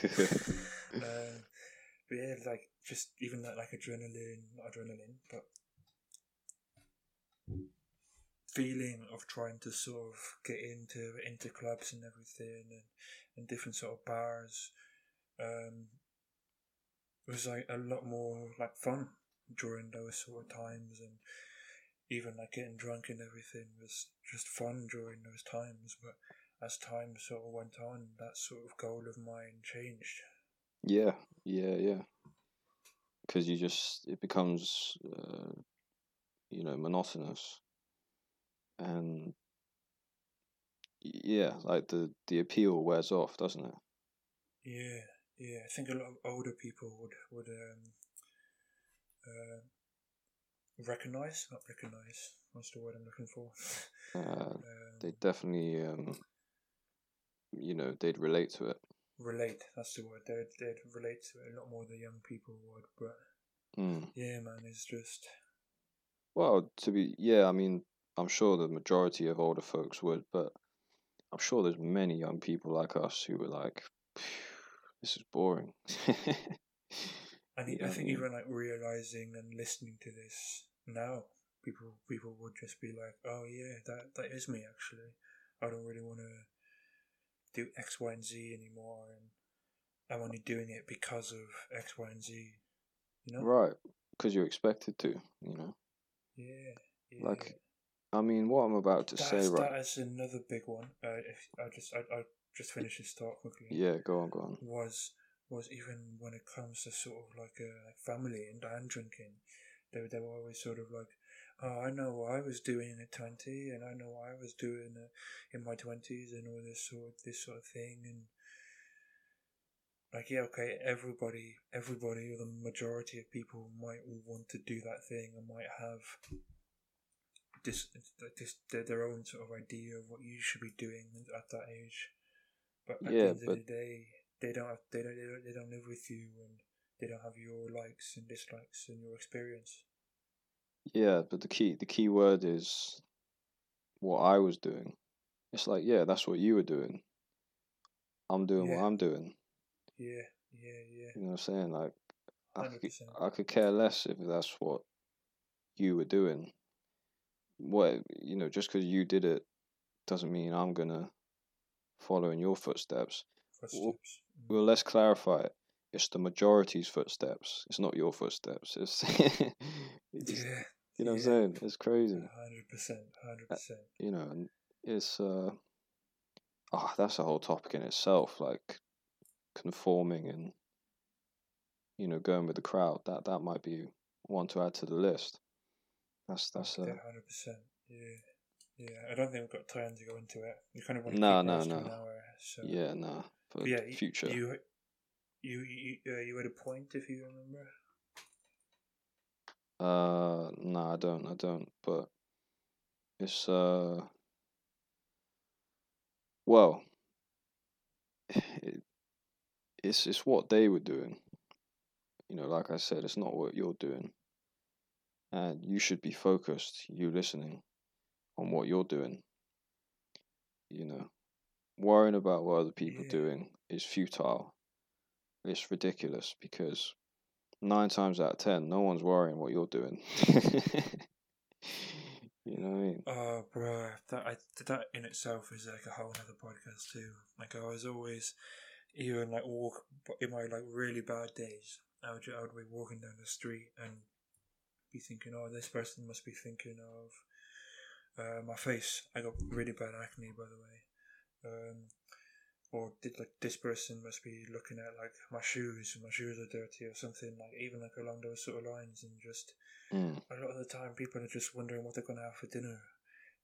but yeah, like just even that like adrenaline, not adrenaline, but feeling of trying to sort of get into into clubs and everything and, and different sort of bars um, was like a lot more like fun during those sort of times and even like getting drunk and everything was just fun during those times. But as time sort of went on that sort of goal of mine changed. Yeah yeah yeah. Because you just it becomes uh, you know monotonous and yeah like the the appeal wears off doesn't it? Yeah yeah i think a lot of older people would would um uh, recognize not recognize what's the word i'm looking for. Uh, um, they definitely um you know they'd relate to it. Relate that's the word they'd, they'd relate to it a lot more than young people would but mm. yeah man it's just well to be yeah i mean I'm sure the majority of older folks would, but I'm sure there's many young people like us who were like, "This is boring." I think, I think even like realizing and listening to this now, people people would just be like, "Oh yeah, that that is me actually. I don't really want to do X, Y, and Z anymore, and I'm only doing it because of X, Y, and Z." You know, right? Because you're expected to. You know. Yeah. yeah. Like I mean, what I'm about to That's, say, right? That is another big one. Uh, if I just, I, I just finish this thought quickly. Yeah, go on, go on. Was was even when it comes to sort of like a uh, like family and, and drinking, they they were always sort of like, oh, I know what I was doing at twenty, and I know what I was doing uh, in my twenties, and all this sort this sort of thing, and like yeah, okay, everybody, everybody, or the majority of people might want to do that thing and might have this, this their own sort of idea of what you should be doing at that age. But at yeah, the end but... of the day, they don't have, they don't, they don't they don't live with you and they don't have your likes and dislikes and your experience. Yeah, but the key the key word is what I was doing. It's like, yeah, that's what you were doing. I'm doing yeah. what I'm doing. Yeah, yeah, yeah. You know what I'm saying? Like, I could, I could care less if that's what you were doing what you know, just because you did it doesn't mean I'm gonna follow in your footsteps. footsteps. Well, mm. well, let's clarify it. It's the majority's footsteps. It's not your footsteps. It's, it's yeah, you know yeah. what I'm saying. It's crazy. Hundred percent, hundred percent. You know, it's uh, oh, that's a whole topic in itself. Like conforming and you know going with the crowd. That that might be one to add to the list. That's that's uh, hundred percent. Yeah, yeah. I don't think we've got time to go into it. You kind of want to no, no, no. Hour, so. Yeah, no. For yeah, future. You, you, you, uh, you had a point if you remember. Uh, no, I don't. I don't. But it's uh, well, it, it's it's what they were doing. You know, like I said, it's not what you're doing and you should be focused, you listening, on what you're doing. You know, worrying about what other people Yeah. doing is futile. It's ridiculous because nine times out of ten, no one's worrying what you're doing. you know what I mean? Oh, bro, that I, that in itself is like a whole other podcast too. Like I was always, even like walk in my like really bad days. I would I would be walking down the street and be thinking, oh, this person must be thinking of uh, my face. I got really bad acne, by the way. Um, or did like this person must be looking at like my shoes, my shoes are dirty or something like even like along those sort of lines and just Mm. a lot of the time people are just wondering what they're going to have for dinner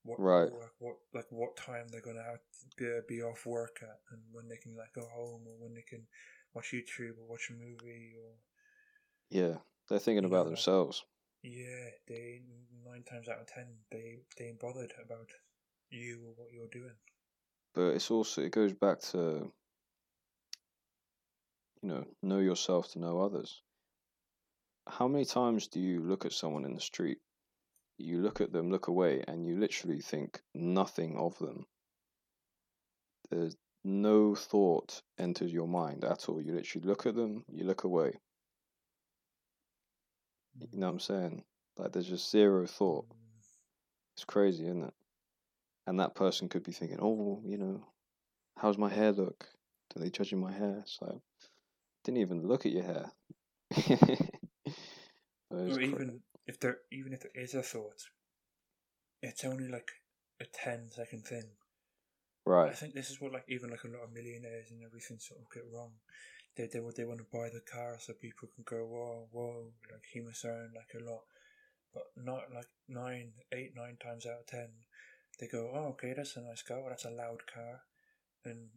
what Right. like what like what time they're going to have to be, be off work at and when they can like go home or when they can watch youtube or watch a movie or Yeah, they're thinking about know, themselves. Yeah they nine times out of ten they they ain't bothered about you or what you're doing But it's also it goes back to you know know yourself to know others. How many times do you look at someone in the street? You look at them, look away, and you literally think nothing of them. There's no thought enters your mind at all. You literally look at them, you look away. You know what I'm saying? Like there's just zero thought. It's crazy, isn't it? And that person could be thinking, oh, you know, how's my hair look? Do they judging my hair? It's like, didn't even look at your hair. Or cra- even if there even if there is a thought it's only like a 10 second thing Right. I think this is what like even like a lot of millionaires and everything sort of get wrong. They they they want to buy the car so people can go whoa whoa like he must earn like a lot, but not like nine eight nine times out of ten, they go oh okay that's a nice car that's a loud car, and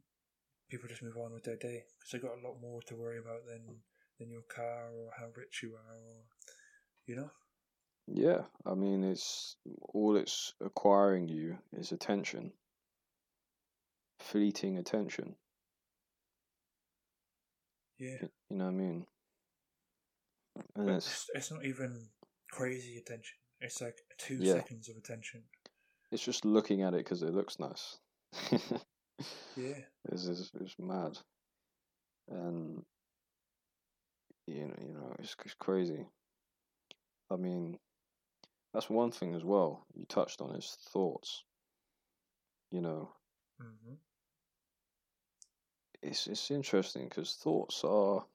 people just move on with their day because they got a lot more to worry about than than your car or how rich you are or you know yeah. I mean, it's all it's acquiring you is attention, fleeting attention. Yeah. You know what I mean? And But it's it's, not even crazy attention. It's like two Yeah. seconds of attention. it's just looking at it because it looks nice. Yeah. It's, it's, it's mad. And you know, you know, it's, it's crazy. I mean, that's one thing as well. You touched on is thoughts. You know, hmm it's it's interesting because thoughts are.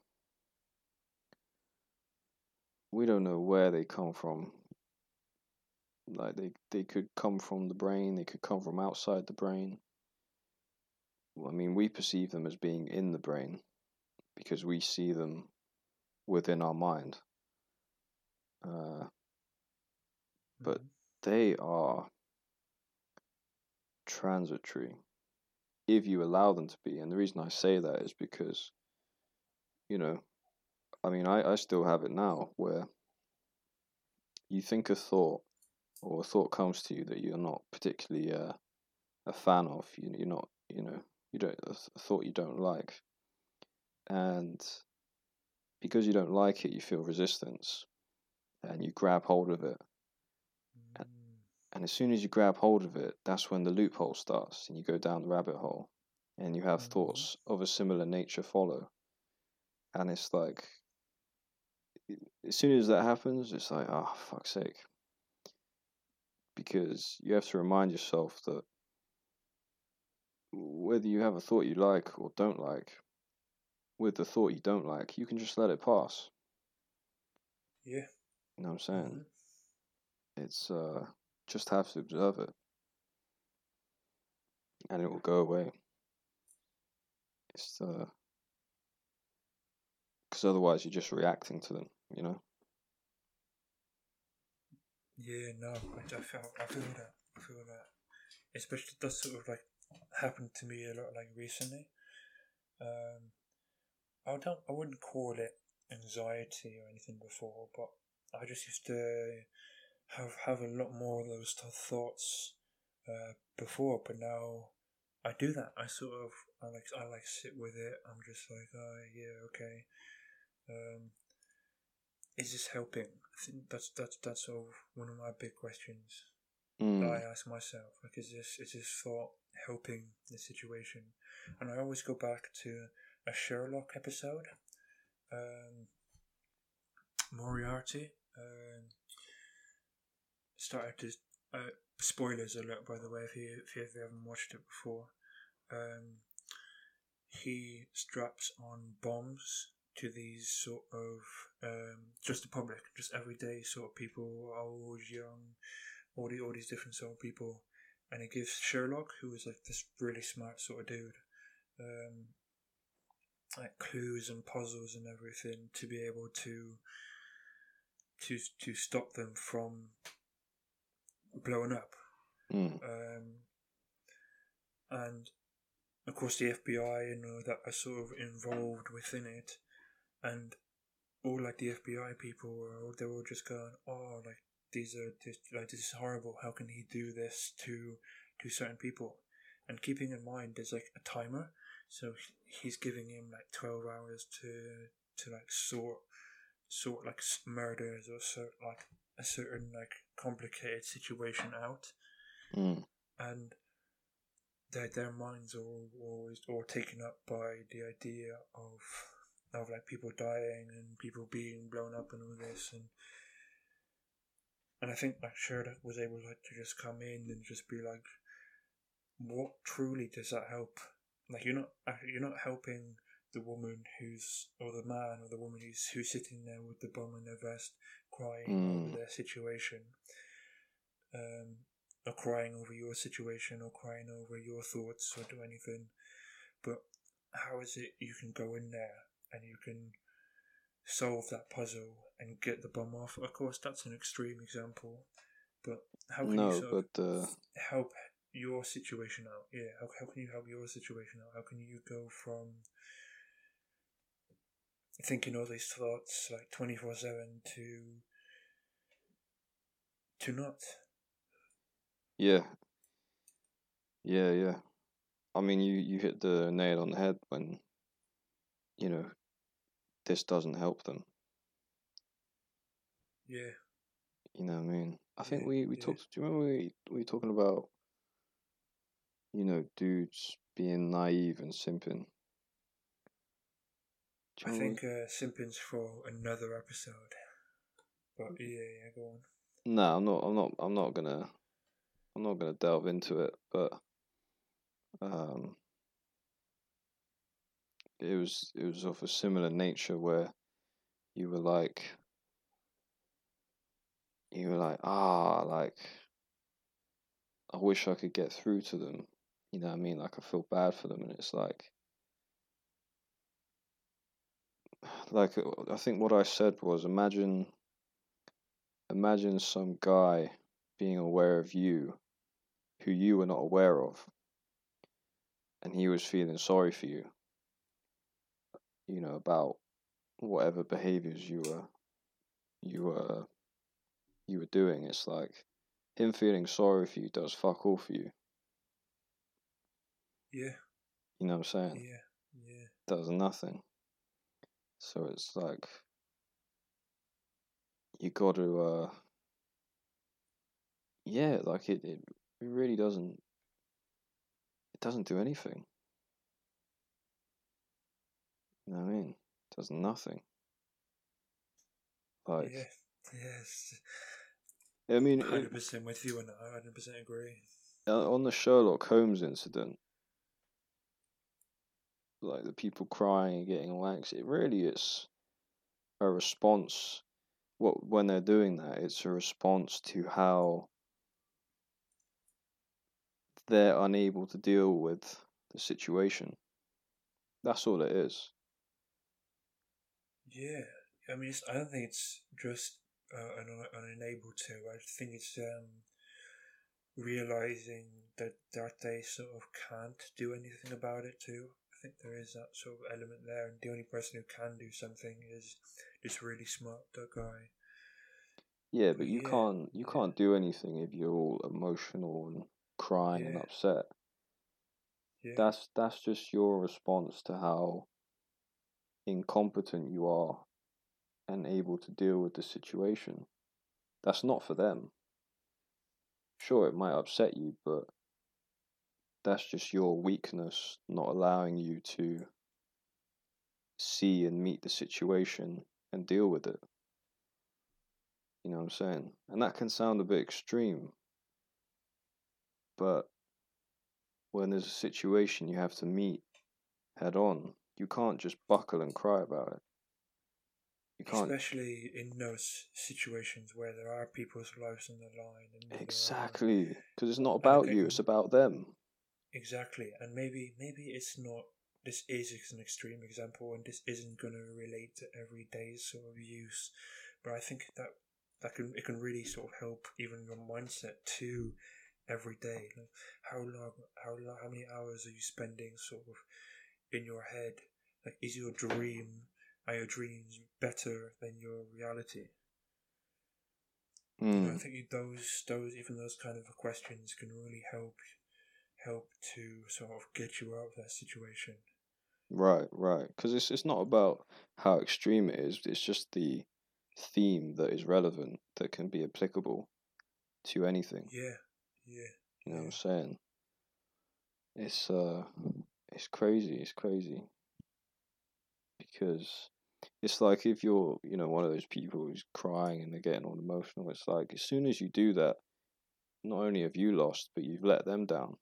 We don't know where they come from. Like they they could come from the brain. They could come from outside the brain. Well, I mean, we perceive them as being in the brain because we see them within our mind. Uh, But- they are transitory if you allow them to be. And the reason I say that is because, you know, I mean, I, I still have it now where you think a thought or a thought comes to you that you're not particularly uh, a fan of, you, you're not, you know, you don't, a a thought you don't like. And because you don't like it, you feel resistance and you grab hold of it. And as soon as you grab hold of it, that's when the loophole starts and you go down the rabbit hole and you have Mhm. thoughts of a similar nature follow. And it's like, as soon as that happens, it's like, oh, fuck's sake. Because you have to remind yourself that whether you have a thought you like or don't like, with the thought you don't like, you can just let it pass. Yeah. You know what I'm saying? Mhm. It's uh, just have to observe it, and it will go away. It's uh, because otherwise you're just reacting to them, you know. Yeah, no, I, I feel, I feel that, I feel that. Especially that sort of like happened to me a lot like recently. Um, I don't, I wouldn't call it anxiety or anything before, but I just used to have have a lot more of those th- thoughts uh, before, but now I do that. I sort of, I like, I like sit with it. I'm just like, oh yeah, okay. Um, is this helping? I think that's that's that's sort of one of my big questions. Mm. that I ask myself. Like, is this is this thought helping the situation? And I always go back to a Sherlock episode. Um, Moriarty um, started to uh, spoilers alert by the way if you if you haven't watched it before. Um, he straps on bombs to these sort of um, just the public, just everyday sort of people, old, young, all the all these different sort of people, and he gives Sherlock, who is like this really smart sort of dude, um, like clues and puzzles and everything to be able to to to stop them from blowing up. Mm. Um, and of course, the FBI and all that are sort of involved within it, and all like the FBI people are all, they're all just going, oh, like these are this, like this is horrible. How can he do this to to certain people? And keeping in mind, there's like a timer, so he's giving him like twelve hours to to like sort sort like murders or sort like a certain like complicated situation out Mm. and their their minds are always all taken up by the idea of of like people dying and people being blown up and all this and and I think like Sherlock was able like to just come in and just be like, what truly does that help? Like you're not you're not helping the woman who's or the man or the woman who's who's sitting there with the bomb in their vest crying Mm. over their situation. Um, or crying over your situation or crying over your thoughts or do anything. But how is it you can go in there and you can solve that puzzle and get the bomb off? Of course, that's an extreme example, but how can you sort but uh, help your situation out? Yeah, how, how can you help your situation out? How can you go from thinking all these thoughts like 24 7 to to not? yeah, yeah, yeah. I mean, you you hit the nail on the head when you know this doesn't help them. Yeah. You know what I mean? I think Yeah, we we yeah. talked. Do you remember we we were talking about you know dudes being naive and simping? I think uh, Simpins for another episode. But yeah, yeah, go on. No, I'm not. I'm not. I'm not gonna. I'm not gonna delve into it. But um, it was it was of a similar nature where you were like, you were like, ah, like I wish I could get through to them. You know what I mean? Like I feel bad for them, and it's like, like uh, I think what I said was, imagine, imagine some guy being aware of you, who you were not aware of, and he was feeling sorry for you. You know about whatever behaviors you were, you were, you were doing. It's like him feeling sorry for you does fuck all for you. Yeah, You know what I'm saying? yeah, yeah. does nothing. So it's like you got to, uh, yeah, like it, it, it really doesn't. It doesn't do anything. You know what I mean? It does nothing. Like, yeah, yes. I mean, 100% with you and I 100% agree. uh, on the Sherlock Holmes incident, like the people crying and getting anxious, it really is a response. What when they're doing that, it's a response to how they're unable to deal with the situation. That's all it is. Yeah, I mean, I don't think it's just uh, un, un- unable to. I think it's um, realizing that that they sort of can't do anything about it too. Think there is that sort of element there, and the only person who can do something is this really smart guy. Yeah, but you Yeah, can't you can't do anything if you're all emotional and crying and upset. Yeah, That's that's just your response to how incompetent you are and able to deal with the situation. That's not for them. sure, it might upset you, but that's just your weakness not allowing you to see and meet the situation and deal with it. You know what I'm saying? And that can sound a bit extreme, but when there's a situation you have to meet head on, you can't just buckle and cry about it. You can't. Especially in those situations where there are people's lives on the line. Uh, exactly, because it's not about you; it's about them. Exactly, and maybe maybe it's not. This is an extreme example, and this isn't going to relate to everyday sort of use. But I think that that can it can really sort of help even your mindset too every day. Like how long, how long, how many hours are you spending sort of in your head? Like, is your dream are your dreams better than your reality? Mm. I think those those even those kind of questions can really help help to sort of get you out of that situation. Right, right. Because it's it's not about how extreme it is. It's just the theme that is relevant that can be applicable to anything. Yeah, yeah. You know yeah. what I'm saying? It's uh, it's crazy. It's crazy because it's like if you're, you know, one of those people who's crying and they're getting all emotional, it's like as soon as you do that, not only have you lost, but you've let them down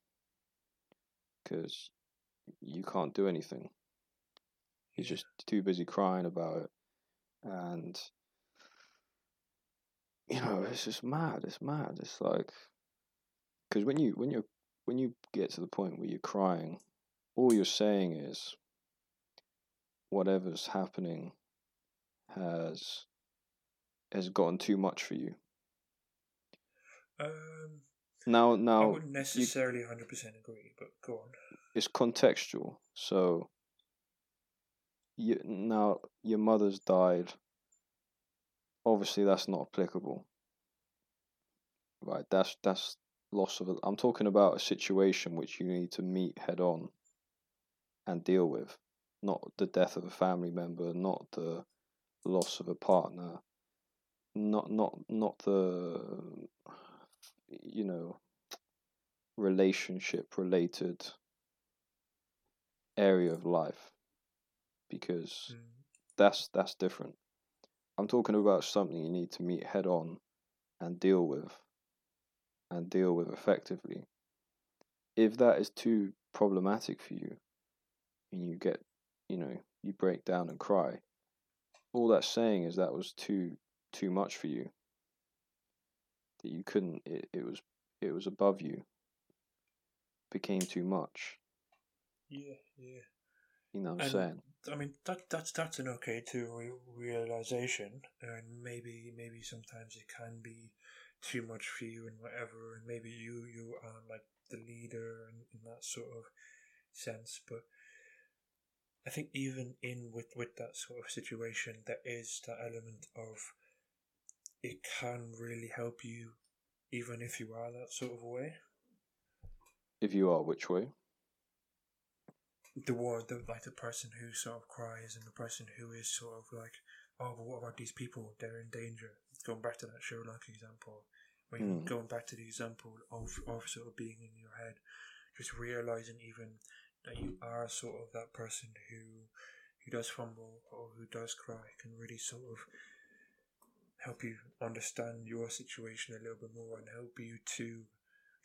because you can't do anything. You're just too busy crying about it, and you know it's just mad. It's mad. It's like because when you when you when you get to the point where you're crying, all you're saying is whatever's happening has has gotten too much for you? Um, now, now I wouldn't necessarily hundred percent agree, but go on. It's contextual, so you now your mother's died. Obviously, that's not applicable, right? That's that's loss of. A, I'm talking about a situation which you need to meet head on and deal with, not the death of a family member, not the loss of a partner, not not not the you know relationship related area of life because mm. that's that's different. I'm talking about something you need to meet head on and deal with and deal with effectively. If that is too problematic for you and you get, you know, you break down and cry, all that's saying is that was too too much for you. That you couldn't. It, it was it was above you. Became too much. Yeah, yeah. You know what I'm saying? I mean that that's that's an okay to re- realization, and maybe maybe sometimes it can be too much for you and whatever, and maybe you you are like the leader in, in that sort of sense, but I think even in with with that sort of situation, there is that element of it can really help you, even if you are that sort of way. If you are, which way? The one, the like the person who sort of cries and the person who is sort of like, oh, but what about these people? They're in danger. Going back to that Sherlock example, when mm. going back to the example of of sort of being in your head, just realizing even that you are sort of that person who who does fumble or who does cry can really sort of help you understand your situation a little bit more and help you to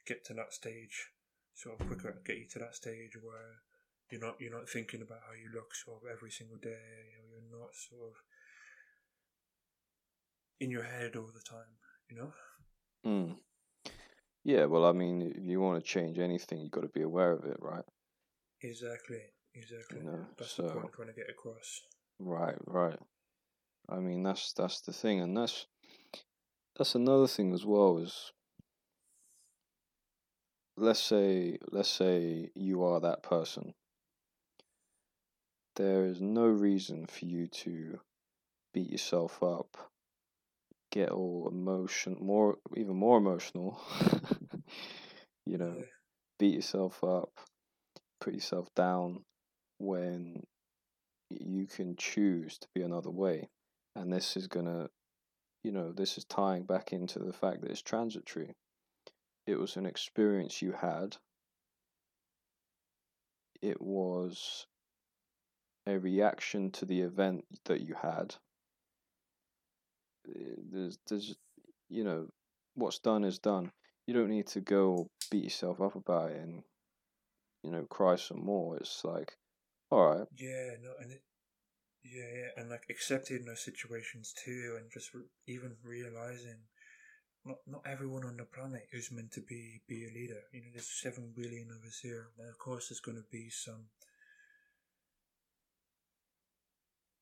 get to that stage sort of quicker, get you to that stage where you're not you're not thinking about how you look sort of every single day, or you're not sort of in your head all the time, you know? Mm. Yeah, well, I mean, if you want to change anything, you've got to be aware of it, right? Exactly, exactly. You know, that's so, the point I'm trying to get across. Right, right. I mean, that's that's the thing, and that's that's another thing as well. Is let's say let's say you are that person. There is no reason for you to beat yourself up, get all emotion, more even more emotional. you know, beat yourself up, put yourself down when you can choose to be another way. And this is going to, you know, this is tying back into the fact that it's transitory. it was an experience you had. It was a reaction to the event that you had. Eh, There's, there's, you know, what's done is done. You don't need to go beat yourself up about it and, you know, cry some more. It's like, all right, Yeah, no, and it, yeah, and like accepting those situations too, and just re- even realizing not not everyone on the planet is meant to be be a leader. You know, there's seven billion of us here, and of course, there's going to be some.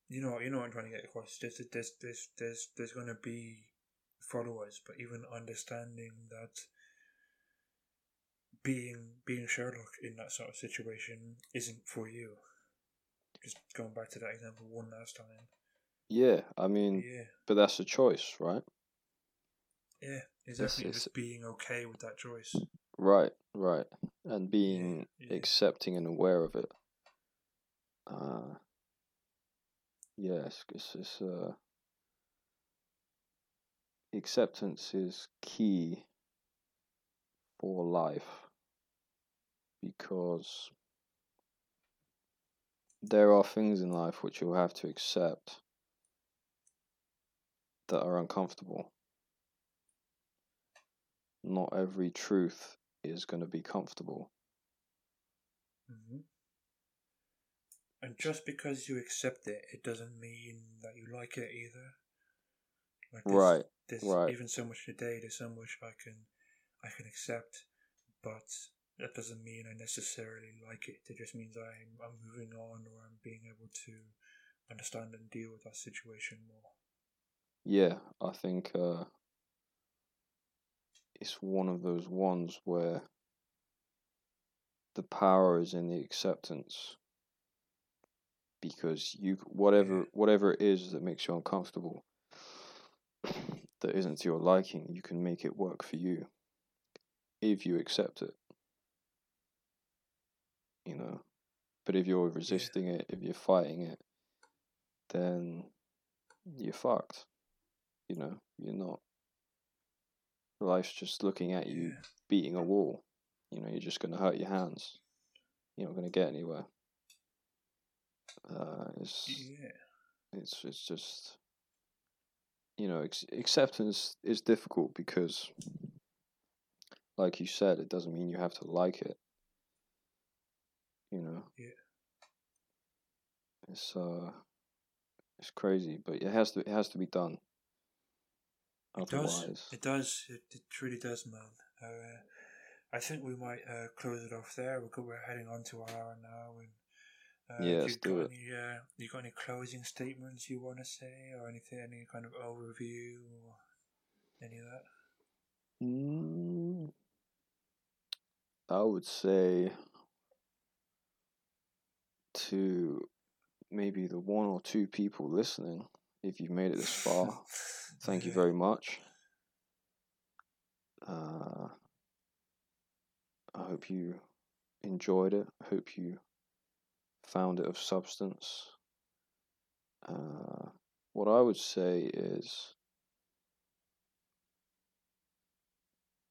You know, you know what I'm trying to get across. There's there's there's there's there's going to be followers, but even understanding that being being Sherlock in that sort of situation isn't for you. Just going back to that example one last time. yeah, I mean, Yeah, but that's a choice, right? yeah, exactly. it's- Just being okay with that choice. Right, right. And being yeah. accepting and aware of it. Uh, yes, it's, it's, uh, acceptance is key for life because there are things in life which you'll have to accept that are uncomfortable. Not every truth is going to be comfortable. hmm And just because you accept it, it doesn't mean that you like it either. Like there's, Right, There's right. even so much today. There's so much I can, I can accept, but that doesn't mean I necessarily like it. It just means I'm I'm moving on or I'm being able to understand and deal with that situation more. Yeah, I think uh, it's one of those ones where the power is in the acceptance because you whatever Yeah. whatever it is that makes you uncomfortable that isn't to your liking, you can make it work for you if you accept it. You know, but if you're resisting it, if you're fighting it, then you're fucked. You know, you're not. Life's just looking at you Yeah. beating a wall. You know, you're just going to hurt your hands. You're not going to get anywhere. Uh, it's Yeah. it's it's just you know ex- acceptance is difficult because like you said it doesn't mean you have to like it you know Yeah. it's uh it's crazy but it has to it has to be done It does. It does. It, it really does, man. Uh, I think we might uh, close it off there. We're, we're heading on to our hour now. And, uh, Yeah, let's do got it. Any, uh, you got any closing statements you want to say, or anything, any kind of overview, or any of that? Mm, I would say to maybe the one or two people listening, if you've made it this far, thank you very much. Uh, I hope you enjoyed it. I hope you found it of substance. Uh, what I would say is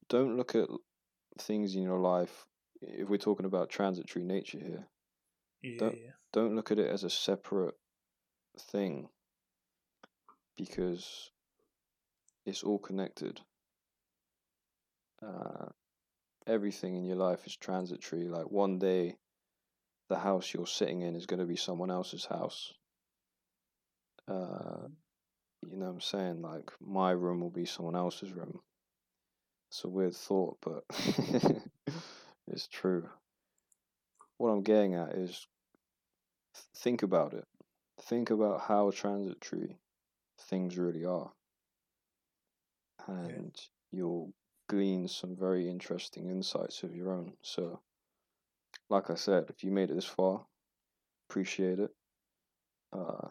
don't look at things in your life, if we're talking about transitory nature here, Yeah, Don't- yeah. don't look at it as a separate thing because it's all connected. Uh, everything in your life is transitory. Like one day, the house you're sitting in is going to be someone else's house. Uh, you know what I'm saying? Like my room will be someone else's room. It's a weird thought, but it's true. What I'm getting at is think about it. Think about how transitory things really are. And you'll glean some very interesting insights of your own. So, like I said, if you made it this far, appreciate it. Uh,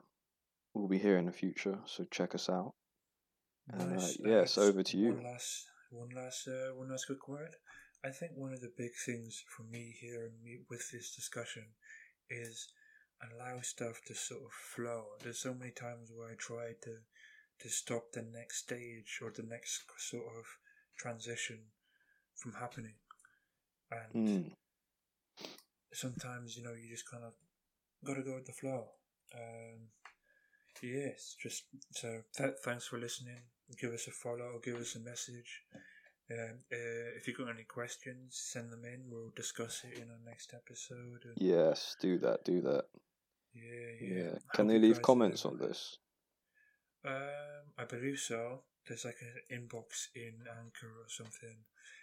we'll be here in the future, so check us out. And, uh, yes, over to you. One last, one last, uh, one last quick word. I think one of the big things for me here and me with this discussion is allow stuff to sort of flow. There's so many times where I try to to stop the next stage or the next sort of transition from happening, and Mm. sometimes you know you just kind of gotta go with the flow. Um, yes, just so th- thanks for listening. Give us a follow, give us a message. Uh, if you've got any questions, send them in. We'll discuss it in our next episode. And Yes, do that, do that. yeah, Yeah. yeah. Can they leave comments on this? Um, I believe so. There's like an inbox in Anchor or something,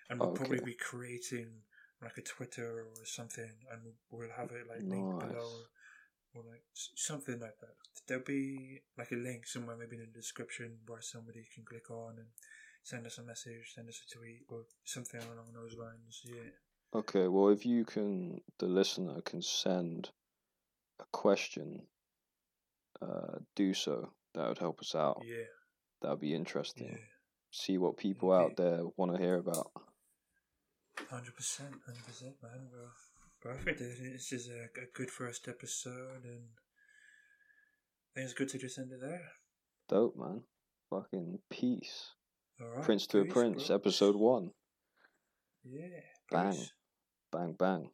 and we'll probably be creating like a Twitter or something, and we'll have it like linked Nice. below, or like something like that. There'll be like a link somewhere, maybe in the description, where somebody can click on and send us a message, send us a tweet, or something along those lines. Yeah, Okay, well, if you can, the listener can send a question, uh, do so. That would help us out. yeah, That would be interesting. yeah. See what people out there want to hear about. Hundred percent, hundred percent, man. Well, perfect. This is a, a good first episode, and I think it's good to just end it there. Dope, man. Fucking peace. Right. Prince to a Prince, bro. episode one. Yeah. Bang. Bang, bang.